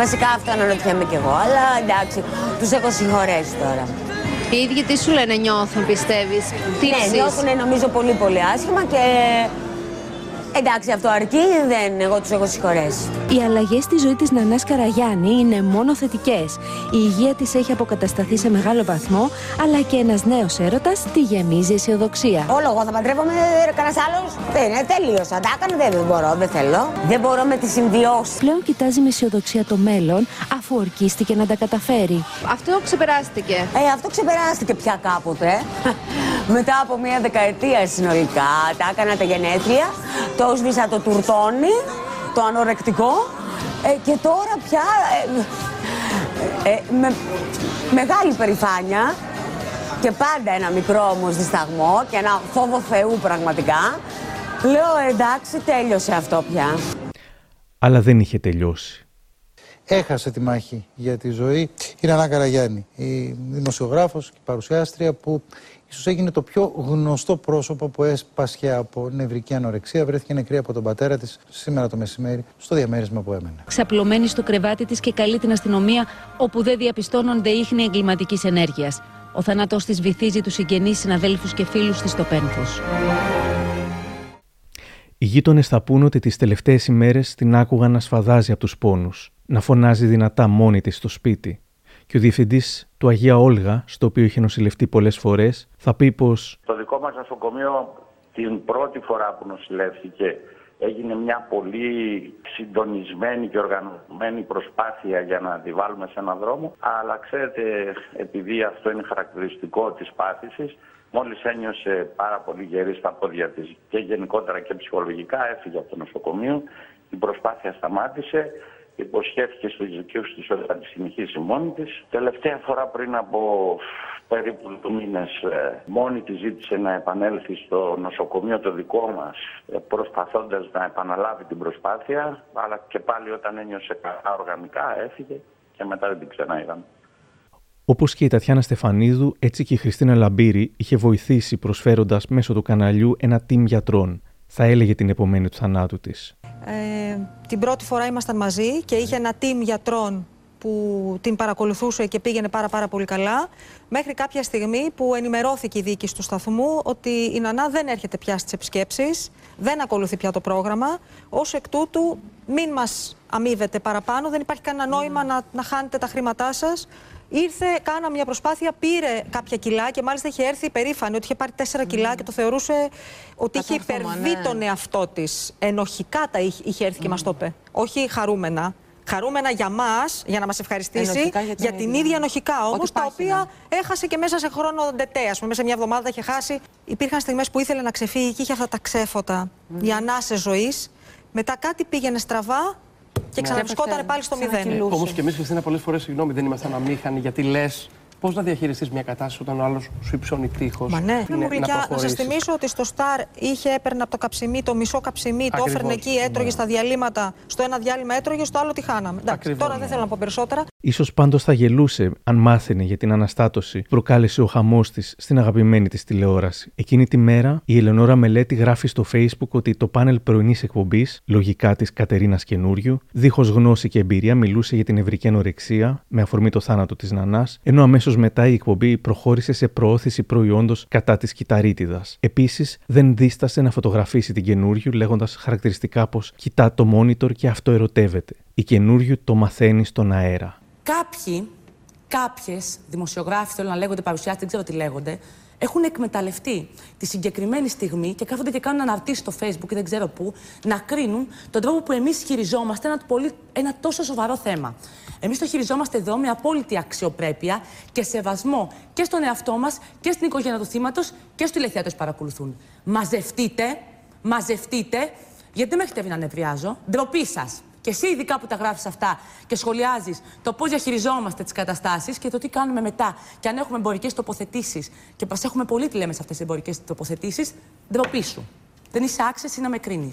Βασικά αυτό αναρωτιέμαι κι εγώ, αλλά εντάξει, τους έχω συγχωρέσει τώρα. Οι ίδιοι τι σου λένε νιώθουν, πιστεύεις. Τι ναι, ψεις; νιώθουν νομίζω πολύ πολύ άσχημα και Εντάξει, αυτό αρκεί, δεν, εγώ τους έχω συγχωρέσει. Οι αλλαγές στη ζωή της Νανάς Καραγιάννη είναι μόνο θετικές. Η υγεία της έχει αποκατασταθεί σε μεγάλο βαθμό, αλλά και ένας νέος έρωτας τη γεμίζει αισιοδοξία. Όλο εγώ θα παντρεύομαι, κανένας άλλος. Δεν είναι, τέλειωσα. Τα έκανα, δεν μπορώ, δεν θέλω. Δεν μπορώ με τη συμβιώσεις. Πλέον κοιτάζει με αισιοδοξία το μέλλον, αφού ορκίστηκε να τα καταφέρει. Αυτό ξεπεράστηκε. Ε, αυτό ξεπεράστηκε πια κάποτε. Μετά από μία δεκαετία συνολικά, τα έκανα τα γενέθλια, το σβήσα το τουρτόνι, το ανορεκτικό ε, και τώρα πια ε, ε, με μεγάλη περηφάνεια και πάντα ένα μικρό όμως δισταγμό και ένα φόβο Θεού πραγματικά λέω εντάξει τέλειωσε αυτό πια. Αλλά δεν είχε τελειώσει. Έχασε τη μάχη για τη ζωή η Νανά Καραγιάννη, η δημοσιογράφος και παρουσιάστρια που ίσως έγινε το πιο γνωστό πρόσωπο που έσπασχε από νευρική ανορεξία. Βρέθηκε νεκρή από τον πατέρα της σήμερα το μεσημέρι στο διαμέρισμα που έμενε. Ξαπλωμένη στο κρεβάτι της και καλεί την αστυνομία όπου δεν διαπιστώνονται ίχνη εγκληματικής ενέργειας. Ο θάνατός της βυθίζει τους συγγενείς, συναδέλφους και φίλους της στο πένθος. Οι γείτονες θα πούν ότι τις τελευταίες ημέρες την άκουγαν να σφαδάζει από τους πόνους, να φωνάζει δυνατά μόνη της στο σπίτι. Και ο διευθυντής του Αγία Όλγα, στο οποίο είχε νοσηλευτεί πολλές φορές, θα πει πως. Το δικό μας νοσοκομείο την πρώτη φορά που νοσηλεύτηκε έγινε μια πολύ συντονισμένη και οργανωμένη προσπάθεια για να τη βάλουμε σε έναν δρόμο. Αλλά ξέρετε, επειδή αυτό είναι χαρακτηριστικό της πάθησης, μόλις ένιωσε πάρα πολύ γερή στα πόδια της και γενικότερα και ψυχολογικά έφυγε από το νοσοκομείο. Η προσπάθεια σταμάτησε υποσχέθηκε στους δικαίους της ότι θα της συνεχίσει μόνη της. Τελευταία φορά πριν από περίπου δύο μήνες ε, μόνη της ζήτησε να επανέλθει στο νοσοκομείο το δικό μας ε, προσπαθώντας να επαναλάβει την προσπάθεια αλλά και πάλι όταν ένιωσε καλά οργανικά έφυγε και μετά δεν την ξαναείδαμε. Όπως και η Τατιάνα Στεφανίδου, έτσι και η Χριστίνα Λαμπύρη είχε βοηθήσει προσφέροντας μέσω του καναλιού ένα team γιατρών. Θα έλεγε την επομένη του θανάτου της. Ε, την πρώτη φορά ήμασταν μαζί και είχε ένα team γιατρών που την παρακολουθούσε και πήγαινε πάρα πάρα πολύ καλά μέχρι κάποια στιγμή που ενημερώθηκε η δίκη του σταθμού ότι η Νανά δεν έρχεται πια στις επισκέψεις, δεν ακολουθεί πια το πρόγραμμα. Ως εκ τούτου μην μας αμείβετε παραπάνω, δεν υπάρχει κανένα νόημα να, να χάνετε τα χρήματά σας. Ήρθε, κάνα μια προσπάθεια, πήρε κάποια κιλά και μάλιστα είχε έρθει υπερήφανη ότι είχε πάρει 4 κιλά και το θεωρούσε ότι είχε υπερβεί ναι. τον εαυτό της. Ενοχικά τα είχε, είχε έρθει και μας το είπε. Όχι χαρούμενα. Χαρούμενα για μας, για να μας ευχαριστήσει, Ενοχικά για την για την ίδια. ίδια ενοχικά όμως, Ότι τα πάχυνα. οποία έχασε και μέσα σε χρόνο ντετέ. Ας πούμε, μέσα σε μια εβδομάδα τα είχε χάσει. Υπήρχαν στιγμές που ήθελε να ξεφύγει και είχε αυτά τα ξέφωτα, οι ανάσες ζωής. Μετά κάτι πήγαινε στραβά και ξαναβρισκόταν πάλι στο μηδέν. Όμως και εμείς, Χριστίνα, πολλές φορές, συγγνώμη, δεν ήμασταν αμήχανοι γιατί λες πώς να διαχειριστείς μια κατάσταση όταν ο άλλος σου υψώνει τείχος. Μα ναι, μου γλυκιά, να σας θυμίσω ότι στο Star είχε έπαιρνε από το καψιμί το μισό καψιμί, το Ακριβώς, έφερνε εκεί, έτρωγε ναι. στα διαλύματα. Στο ένα διάλειμμα έτρωγε, στο άλλο τι χάναμε. Εντάξει, Ακριβώς, τώρα ναι. δεν θέλω να πω περισσότερα. Ίσως πάντως θα γελούσε αν μάθαινε για την αναστάτωση που προκάλεσε ο χαμός της στην αγαπημένη της τηλεόραση. Εκείνη τη μέρα η Ελεονόρα Μελέτη γράφει στο facebook ότι το πάνελ πρωινής εκπομπής, λογικά της Κατερίνας Καινούριου, δίχως γνώση και εμπειρία μιλούσε για την νευρική ανορεξία με αφορμή το θάνατο της Νανάς, ενώ αμέσως μετά η εκπομπή προχώρησε σε προώθηση προϊόντος κατά της κυταρίτιδας. Επίσης δεν δίστασε να φωτογραφίσει την Καινούριου λέγοντας χαρακτηριστικά πως κοιτά το monitor και αυτό ερωτεύεται. Η Καινούριου το μαθαίνει στον αέρα. Κάποιοι, κάποιες δημοσιογράφοι, θέλω να λέγονται παρουσιάστες, δεν ξέρω τι λέγονται, έχουν εκμεταλλευτεί τη συγκεκριμένη στιγμή και κάθονται και κάνουν αναρτήσεις στο Facebook ή δεν ξέρω πού, να κρίνουν τον τρόπο που εμείς χειριζόμαστε ένα, πολύ, ένα τόσο σοβαρό θέμα. Εμείς το χειριζόμαστε εδώ με απόλυτη αξιοπρέπεια και σεβασμό και στον εαυτό μας και στην οικογένεια του θύματος και στους τηλεθεατές που παρακολουθούν. Μαζευτείτε, μαζευτείτε, γιατί δεν με έχετε δει να νευριάζω; Ντροπή σας. Και εσύ, ειδικά που τα γράφεις αυτά και σχολιάζεις το πώς διαχειριζόμαστε τις καταστάσεις και το τι κάνουμε μετά. Και αν έχουμε εμπορικές τοποθετήσεις και προσέχουμε πολύ τι λέμε σε αυτές τις εμπορικές τοποθετήσεις, ντροπή σου. Δεν είσαι άξιος να με κρίνει.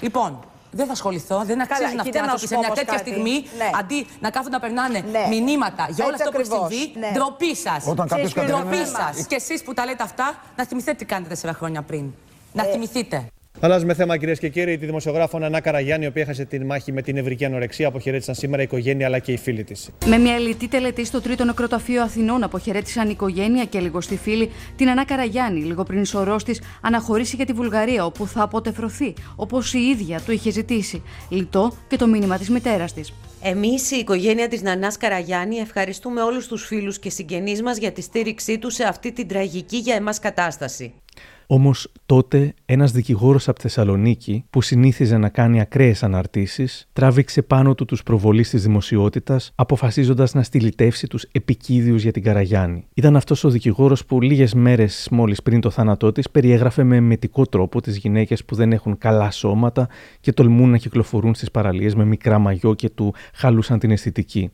Λοιπόν, δεν θα ασχοληθώ, δεν αξίζει να κοίτα, φτιάξω να σου σε πω μια όμως τέτοια κάτι. στιγμή Ναι. αντί να κάθονται να περνάνε Ναι. μηνύματα για όλα Έτσι αυτά που έχει ακριβώς. συμβεί. Ναι. Ντροπή σας. Όταν κάποιος Ντροπή κατεβαίνει- σας. Και εσείς που τα λέτε αυτά, να θυμηθείτε τι κάνετε τέσσερα χρόνια πριν. Να Ε, θυμηθείτε. Αλλάζουμε θέμα, κυρίες και κύριοι. Τη δημοσιογράφο Νανά Καραγιάννη, η οποία έχασε τη μάχη με την ευρική ανορεξία, αποχαιρέτησαν σήμερα η οικογένεια αλλά και οι φίλοι της. Με μια ελιτή τελετή στο τρίτο νεκροταφείο Αθηνών, αποχαιρέτησαν η οικογένεια και λιγοστή φίλη την Νανά Καραγιάννη, λίγο πριν η σωρό της αναχωρήσει για τη Βουλγαρία, όπου θα αποτεφρωθεί, όπως η ίδια του είχε ζητήσει. Λιτό και το μήνυμα της μητέρας της. Εμείς, η οικογένεια της Νανάς Καραγιάννη, ευχαριστούμε όλους τους φίλους και συγγενείς μας για τη στήριξή τους σε αυτή την τραγική για εμάς κατάσταση. Όμως τότε ένας δικηγόρος από Θεσσαλονίκη, που συνήθιζε να κάνει ακραίες αναρτήσεις, τράβηξε πάνω του τους προβολείς της δημοσιότητας, αποφασίζοντας να στυλιτεύσει τους επικίδιους για την Καραγιάννη. Ήταν αυτός ο δικηγόρος που λίγες μέρες μόλις πριν το θάνατό της περιέγραφε με μετικό τρόπο τις γυναίκες που δεν έχουν καλά σώματα και τολμούν να κυκλοφορούν στις παραλίες με μικρά μαγιό και του χαλούσαν την αισθητική.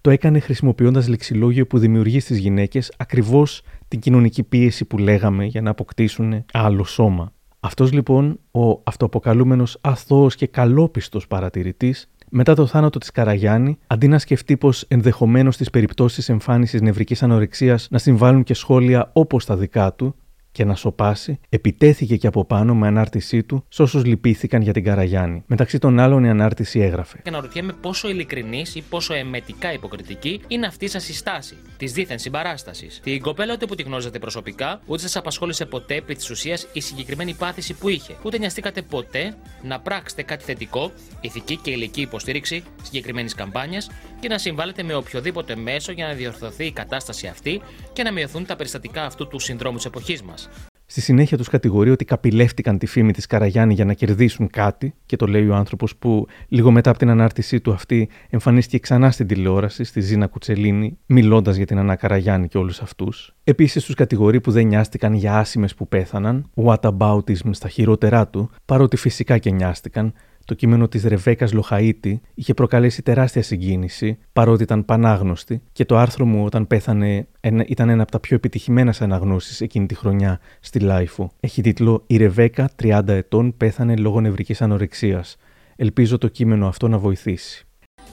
Το έκανε χρησιμοποιώντας λεξιλόγιο που δημιουργεί στις γυναίκες ακριβώς την κοινωνική πίεση που λέγαμε για να αποκτήσουν άλλο σώμα. Αυτός λοιπόν ο αυτοαποκαλούμενος αθώος και καλόπιστος παρατηρητής μετά το θάνατο της Καραγιάννη, αντί να σκεφτεί πως ενδεχομένως στι περιπτώσεις εμφάνισης νευρικής ανορεξίας να συμβάλλουν και σχόλια όπως τα δικά του, και να σοπάσει, επιτέθηκε και από πάνω με ανάρτησή του σε όσους λυπήθηκαν για την Καραγιάννη. Μεταξύ των άλλων, η ανάρτηση έγραφε. Και να ρωτιέμαι πόσο ειλικρινής ή πόσο εμετικά υποκριτική είναι αυτή σας η στάση της δίθεν συμπαράστασης. Την κοπέλα ούτε που τη γνώριζατε προσωπικά, ούτε σας απασχόλησε ποτέ επί της ουσίας η συγκεκριμένη πάθηση που είχε. Ούτε νοιαστήκατε ποτέ να πράξετε κάτι θετικό, ηθική και ηλική υποστήριξη συγκεκριμένης καμπάνιας και να συμβάλλετε με οποιοδήποτε μέσο για να διορθωθεί η κατάσταση αυτή και να μειωθούν τα περιστατικά αυτού του συνδρόμου της εποχής μας. Στη συνέχεια τους κατηγορεί ότι καπηλεύτηκαν τη φήμη της Καραγιάννη για να κερδίσουν κάτι, και το λέει ο άνθρωπος που λίγο μετά από την ανάρτησή του αυτή εμφανίστηκε ξανά στην τηλεόραση, στη Ζήνα Κουτσελίνη, μιλώντας για την Ανά Καραγιάννη και όλους αυτούς. Επίσης τους κατηγορεί που δεν νοιάστηκαν για άσημες που πέθαναν, whataboutism στα χειρότερά του, παρότι φυσικά και νοιάστηκαν, το κείμενο της Ρεβέκας Λοχαίτη είχε προκαλέσει τεράστια συγκίνηση, παρότι ήταν πανάγνωστη, και το άρθρο μου όταν πέθανε ήταν ένα από τα πιο επιτυχημένα σε αναγνώσεις εκείνη τη χρονιά στη LiFO. Έχει τίτλο Η Ρεβέκα, 30 ετών, πέθανε λόγω νευρικής ανορεξίας. Ελπίζω το κείμενο αυτό να βοηθήσει.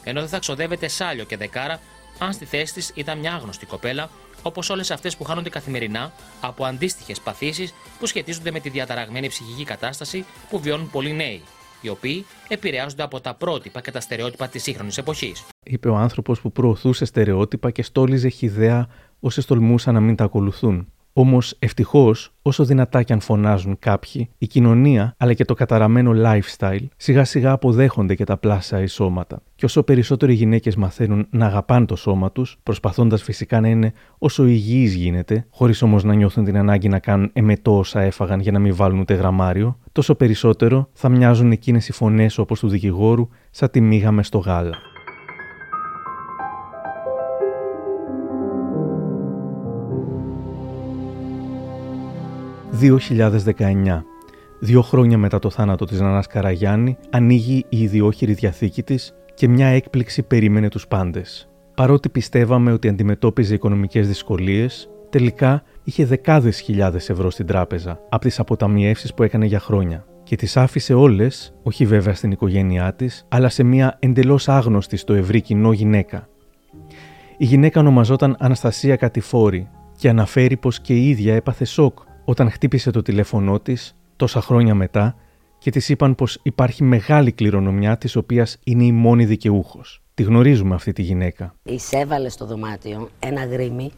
Ενώ δεν θα ξοδεύεται σάλιο και δεκάρα, αν στη θέση της ήταν μια άγνωστη κοπέλα, όπως όλες αυτές που χάνονται καθημερινά από αντίστοιχες παθήσεις που σχετίζονται με τη διαταραγμένη ψυχική κατάσταση που βιώνουν πολλοί νέοι οι οποίοι επηρεάζονται από τα πρότυπα και τα στερεότυπα της σύγχρονης εποχής. Είπε ο άνθρωπος που προωθούσε στερεότυπα και στόλιζε χιδέα όσοι τολμούσαν να μην τα ακολουθούν. Όμως, ευτυχώς, όσο δυνατά κι αν φωνάζουν κάποιοι, η κοινωνία αλλά και το καταραμένο lifestyle σιγά σιγά αποδέχονται και τα πλάσια εισώματα. Και όσο περισσότερο οι γυναίκες μαθαίνουν να αγαπάνε το σώμα τους, προσπαθώντας φυσικά να είναι όσο υγιείς γίνεται, χωρίς όμως να νιώθουν την ανάγκη να κάνουν εμετό όσα έφαγαν για να μην βάλουν ούτε γραμμάριο, τόσο περισσότερο θα μοιάζουν εκείνες οι φωνές όπως του δικηγόρου, σαν τη μίγα με στο γάλα. 2019. Δύο χρόνια μετά το θάνατο της Νανάς Καραγιάννη, ανοίγει η ιδιόχειρη διαθήκη της και μια έκπληξη περίμενε τους πάντες. Παρότι πιστεύαμε ότι αντιμετώπιζε οικονομικές δυσκολίες, τελικά είχε δεκάδες χιλιάδες ευρώ στην τράπεζα από τις αποταμιεύσεις που έκανε για χρόνια και τις άφησε όλες, όχι βέβαια στην οικογένειά της, αλλά σε μια εντελώς άγνωστη στο ευρύ κοινό γυναίκα. Η γυναίκα ονομαζόταν Αναστασία Κατηφόρη και αναφέρει πως και η ίδια έπαθε σοκ όταν χτύπησε το τηλέφωνό της τόσα χρόνια μετά και της είπαν πως υπάρχει μεγάλη κληρονομιά της οποίας είναι η μόνη δικαιούχος. Τη γνωρίζουμε αυτή τη γυναίκα. Εισέβαλε στο δωμάτιο ένα γρήμι,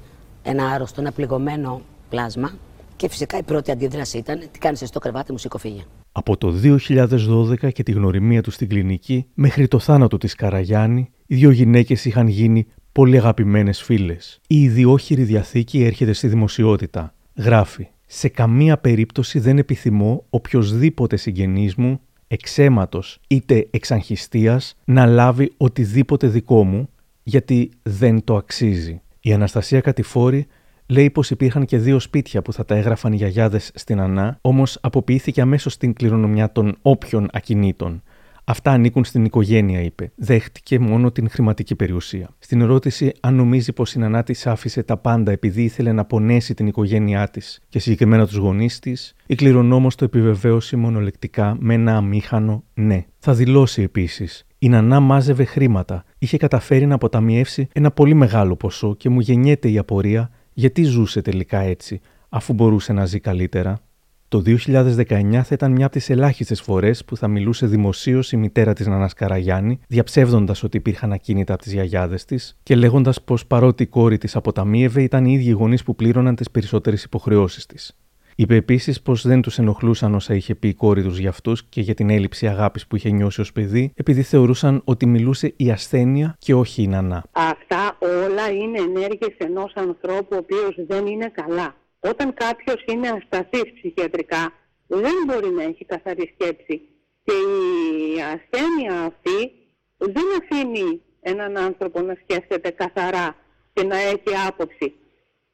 ένα άρρωστο, ένα πληγωμένο πλάσμα και φυσικά η πρώτη αντίδραση ήταν τι κάνεις στο κρεβάτι μου, σηκωφίγια. Από το 2012 και τη γνωριμία του στην κλινική μέχρι το θάνατο της Καραγιάννη, οι δύο γυναίκες είχαν γίνει πολύ αγαπημένες φίλες. Η ιδιόχειρη διαθήκη έρχεται στη δημοσιότητα. Γράφει σε καμία περίπτωση δεν επιθυμώ οποιοδήποτε συγγενής μου, εξέματος είτε εξαγχιστίας, να λάβει οτιδήποτε δικό μου, γιατί δεν το αξίζει. Η Αναστασία Κατηφόρη λέει πως υπήρχαν και δύο σπίτια που θα τα έγραφαν οι γιαγιάδες στην Ανά, όμως αποποιήθηκε αμέσως στην κληρονομιά των όποιων ακινήτων. Αυτά ανήκουν στην οικογένεια, είπε. Δέχτηκε μόνο την χρηματική περιουσία. Στην ερώτηση αν νομίζει πως η νανά της άφησε τα πάντα επειδή ήθελε να πονέσει την οικογένειά της και συγκεκριμένα τους γονείς της, η κληρονόμος το επιβεβαίωσε μονολεκτικά με ένα αμήχανο ναι. Θα δηλώσει επίσης. Η Νανά μάζευε χρήματα. Είχε καταφέρει να αποταμιεύσει ένα πολύ μεγάλο ποσό και μου γεννιέται η απορία γιατί ζούσε τελικά έτσι, αφού μπορούσε να ζει καλύτερα. Το 2019 θα ήταν μια από τις ελάχιστες φορές που θα μιλούσε δημοσίως η μητέρα της Νανάς Καραγιάννη, διαψεύδοντας ότι υπήρχαν ακίνητα από τις γιαγιάδες της και λέγοντας πως παρότι η κόρη της αποταμίευε, ήταν οι ίδιοι γονείς που πλήρωναν τις περισσότερες υποχρεώσεις της. Είπε επίσης πως δεν τους ενοχλούσαν όσα είχε πει η κόρη τους για αυτούς και για την έλλειψη αγάπης που είχε νιώσει ως παιδί, επειδή θεωρούσαν ότι μιλούσε η ασθένεια και όχι η νανά. Αυτά όλα είναι ενέργειες ενός ανθρώπου ο οποίος δεν είναι καλά. Όταν κάποιος είναι ασταθής ψυχιατρικά, δεν μπορεί να έχει καθαρή σκέψη. Και η ασθένεια αυτή δεν αφήνει έναν άνθρωπο να σκέφτεται καθαρά και να έχει άποψη.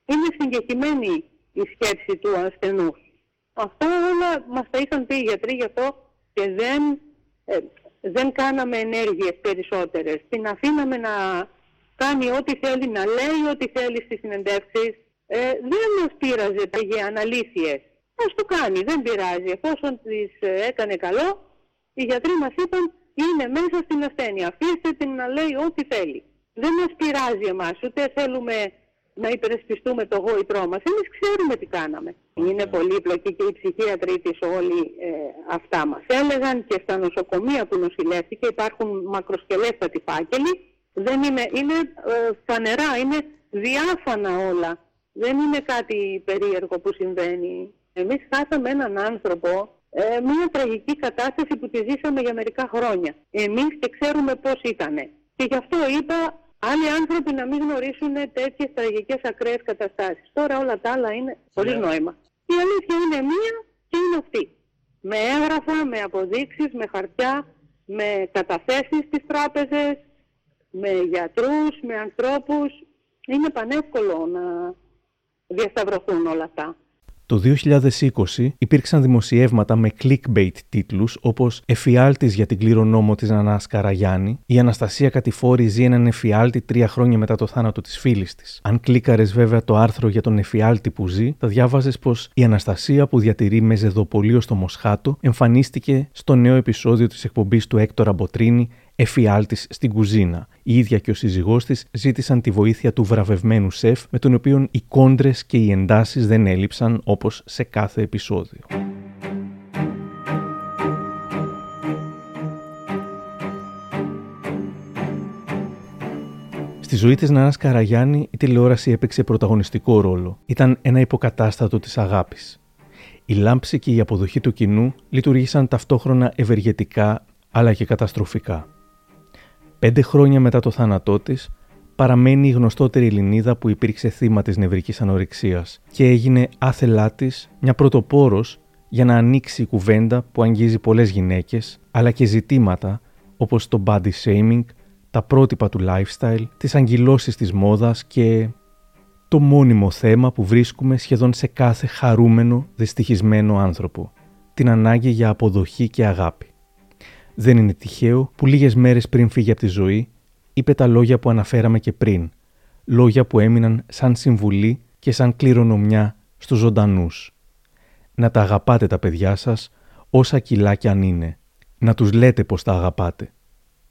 Είναι συγκεκριμένη η σκέψη του ασθενούς. Αυτά όλα μας τα είχαν πει οι γιατροί γι' αυτό και δεν, ε, δεν κάναμε ενέργειες περισσότερες. Την αφήναμε να κάνει ό,τι θέλει, να λέει ό,τι θέλει στις συνεντεύξεις. Ε, δεν μας πείραζε για αναλήθειες. Ας το κάνει, δεν πειράζει. Εφόσον τις ε, έκανε καλό, οι γιατροί μας είπαν είναι μέσα στην ασθένεια. Αφήστε την να λέει ό,τι θέλει. Δεν μας πειράζει εμάς, ούτε θέλουμε να υπερασπιστούμε το γόητρό μας. Εμείς ξέρουμε τι κάναμε. Είναι πολύπλοκη και οι ψυχίατροι της όλοι ε, αυτά μας έλεγαν και στα νοσοκομεία που νοσηλεύτηκε υπάρχουν μακροσκελέστατοι φάκελοι. Δεν είναι, είναι ε, φανερά, είναι διάφανα όλα. Δεν είναι κάτι περίεργο που συμβαίνει. Εμείς χάσαμε έναν άνθρωπο ε, μια τραγική κατάσταση που τη ζήσαμε για μερικά χρόνια. Εμείς και ξέρουμε πώς ήτανε. Και γι' αυτό είπα άλλοι άνθρωποι να μην γνωρίσουν τέτοιες τραγικές ακραίες καταστάσεις. Τώρα όλα τα άλλα είναι χωρίς νόημα. Η αλήθεια είναι μία και είναι αυτή. Με έγγραφα, με αποδείξεις, με χαρτιά, με καταθέσεις στις τράπεζες, με γιατρούς, με ανθρώπους. Είναι πανεύκολο να διασταυρωθούν όλα αυτά. Το 2020 υπήρξαν δημοσιεύματα με clickbait τίτλους όπως «Εφιάλτης για την κληρονόμο της Νανάς Καραγιάννη», «Η Αναστασία Κατηφόρη ζει έναν εφιάλτη τρία χρόνια μετά το θάνατο της φίλης της». Αν κλίκαρες βέβαια το άρθρο για τον εφιάλτη που ζει, θα διάβαζες πως η Αναστασία που διατηρεί με ζεδοπολείο στο Μοσχάτο εμφανίστηκε στο νέο επεισόδιο της εκπομπής του Έκτορα Μποτρίνη εφιάλτης στην κουζίνα. Η ίδια και ο σύζυγός της ζήτησαν τη βοήθεια του βραβευμένου σεφ, με τον οποίο οι κόντρες και οι εντάσεις δεν έλειψαν όπως σε κάθε επεισόδιο. Στη ζωή της Νανάς Καραγιάννη η τηλεόραση έπαιξε πρωταγωνιστικό ρόλο. Ήταν ένα υποκατάστατο της αγάπης. Η λάμψη και η αποδοχή του κοινού λειτουργήσαν ταυτόχρονα ευεργετικά αλλά και καταστροφικά. Πέντε χρόνια μετά το θάνατό της, παραμένει η γνωστότερη Ελληνίδα που υπήρξε θύμα της νευρικής ανορεξίας και έγινε άθελά της μια πρωτοπόρος για να ανοίξει η κουβέντα που αγγίζει πολλές γυναίκες, αλλά και ζητήματα όπως το body shaming, τα πρότυπα του lifestyle, τις αγκυλώσεις της μόδας και το μόνιμο θέμα που βρίσκουμε σχεδόν σε κάθε χαρούμενο, δυστυχισμένο άνθρωπο, την ανάγκη για αποδοχή και αγάπη. Δεν είναι τυχαίο που λίγες μέρες πριν φύγει από τη ζωή, είπε τα λόγια που αναφέραμε και πριν. Λόγια που έμειναν σαν συμβουλή και σαν κληρονομιά στους ζωντανούς. Να τα αγαπάτε τα παιδιά σας όσα κιλά κι αν είναι. Να τους λέτε πως τα αγαπάτε.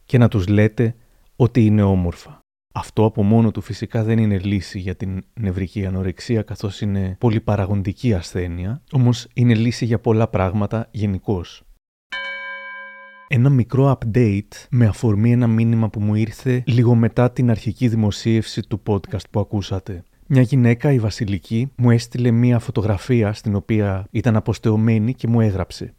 Και να τους λέτε ότι είναι όμορφα. Αυτό από μόνο του φυσικά δεν είναι λύση για την νευρική ανορεξία καθώς είναι πολυπαραγοντική ασθένεια, όμως είναι λύση για πολλά πράγματα γενικώς ένα μικρό update με αφορμή ένα μήνυμα που μου ήρθε λίγο μετά την αρχική δημοσίευση του podcast που ακούσατε. Μια γυναίκα, η Βασιλική, μου έστειλε μία φωτογραφία στην οποία ήταν αποστεωμένη και μου έγραψε.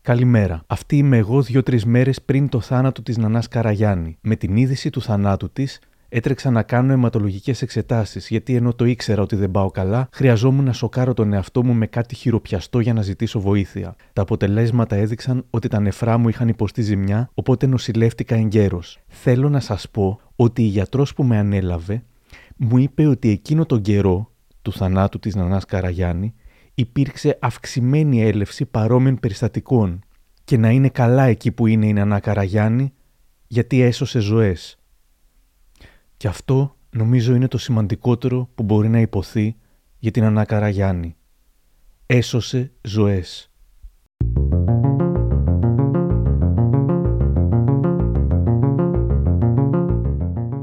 Καλημέρα. Αυτή είμαι εγώ δύο-τρεις μέρες πριν το θάνατο της Νανάς Καραγιάννη. Με την είδηση του θανάτου της, έτρεξα να κάνω αιματολογικές εξετάσεις, γιατί ενώ το ήξερα ότι δεν πάω καλά, χρειαζόμουν να σοκάρω τον εαυτό μου με κάτι χειροπιαστό για να ζητήσω βοήθεια. Τα αποτελέσματα έδειξαν ότι τα νεφρά μου είχαν υποστεί ζημιά, οπότε νοσηλεύτηκα εγκαίρως. Θέλω να σας πω ότι η γιατρός που με ανέλαβε μου είπε ότι εκείνο τον καιρό του θανάτου της Νανάς Καραγιάννη υπήρξε αυξημένη έλευση παρόμοιων περιστατικών και να είναι καλά εκεί που είναι η Νανά Καραγιάννη γιατί έσωσε ζωές. Και αυτό νομίζω είναι το σημαντικότερο που μπορεί να υποθεί για την Ανάκαρα Γιάννη. Έσωσε ζωές.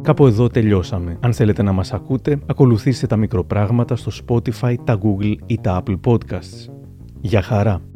Κάπου εδώ τελειώσαμε. Αν θέλετε να μας ακούτε, ακολουθήστε τα μικροπράγματα στο Spotify, τα Google ή τα Apple Podcasts. Για χαρά.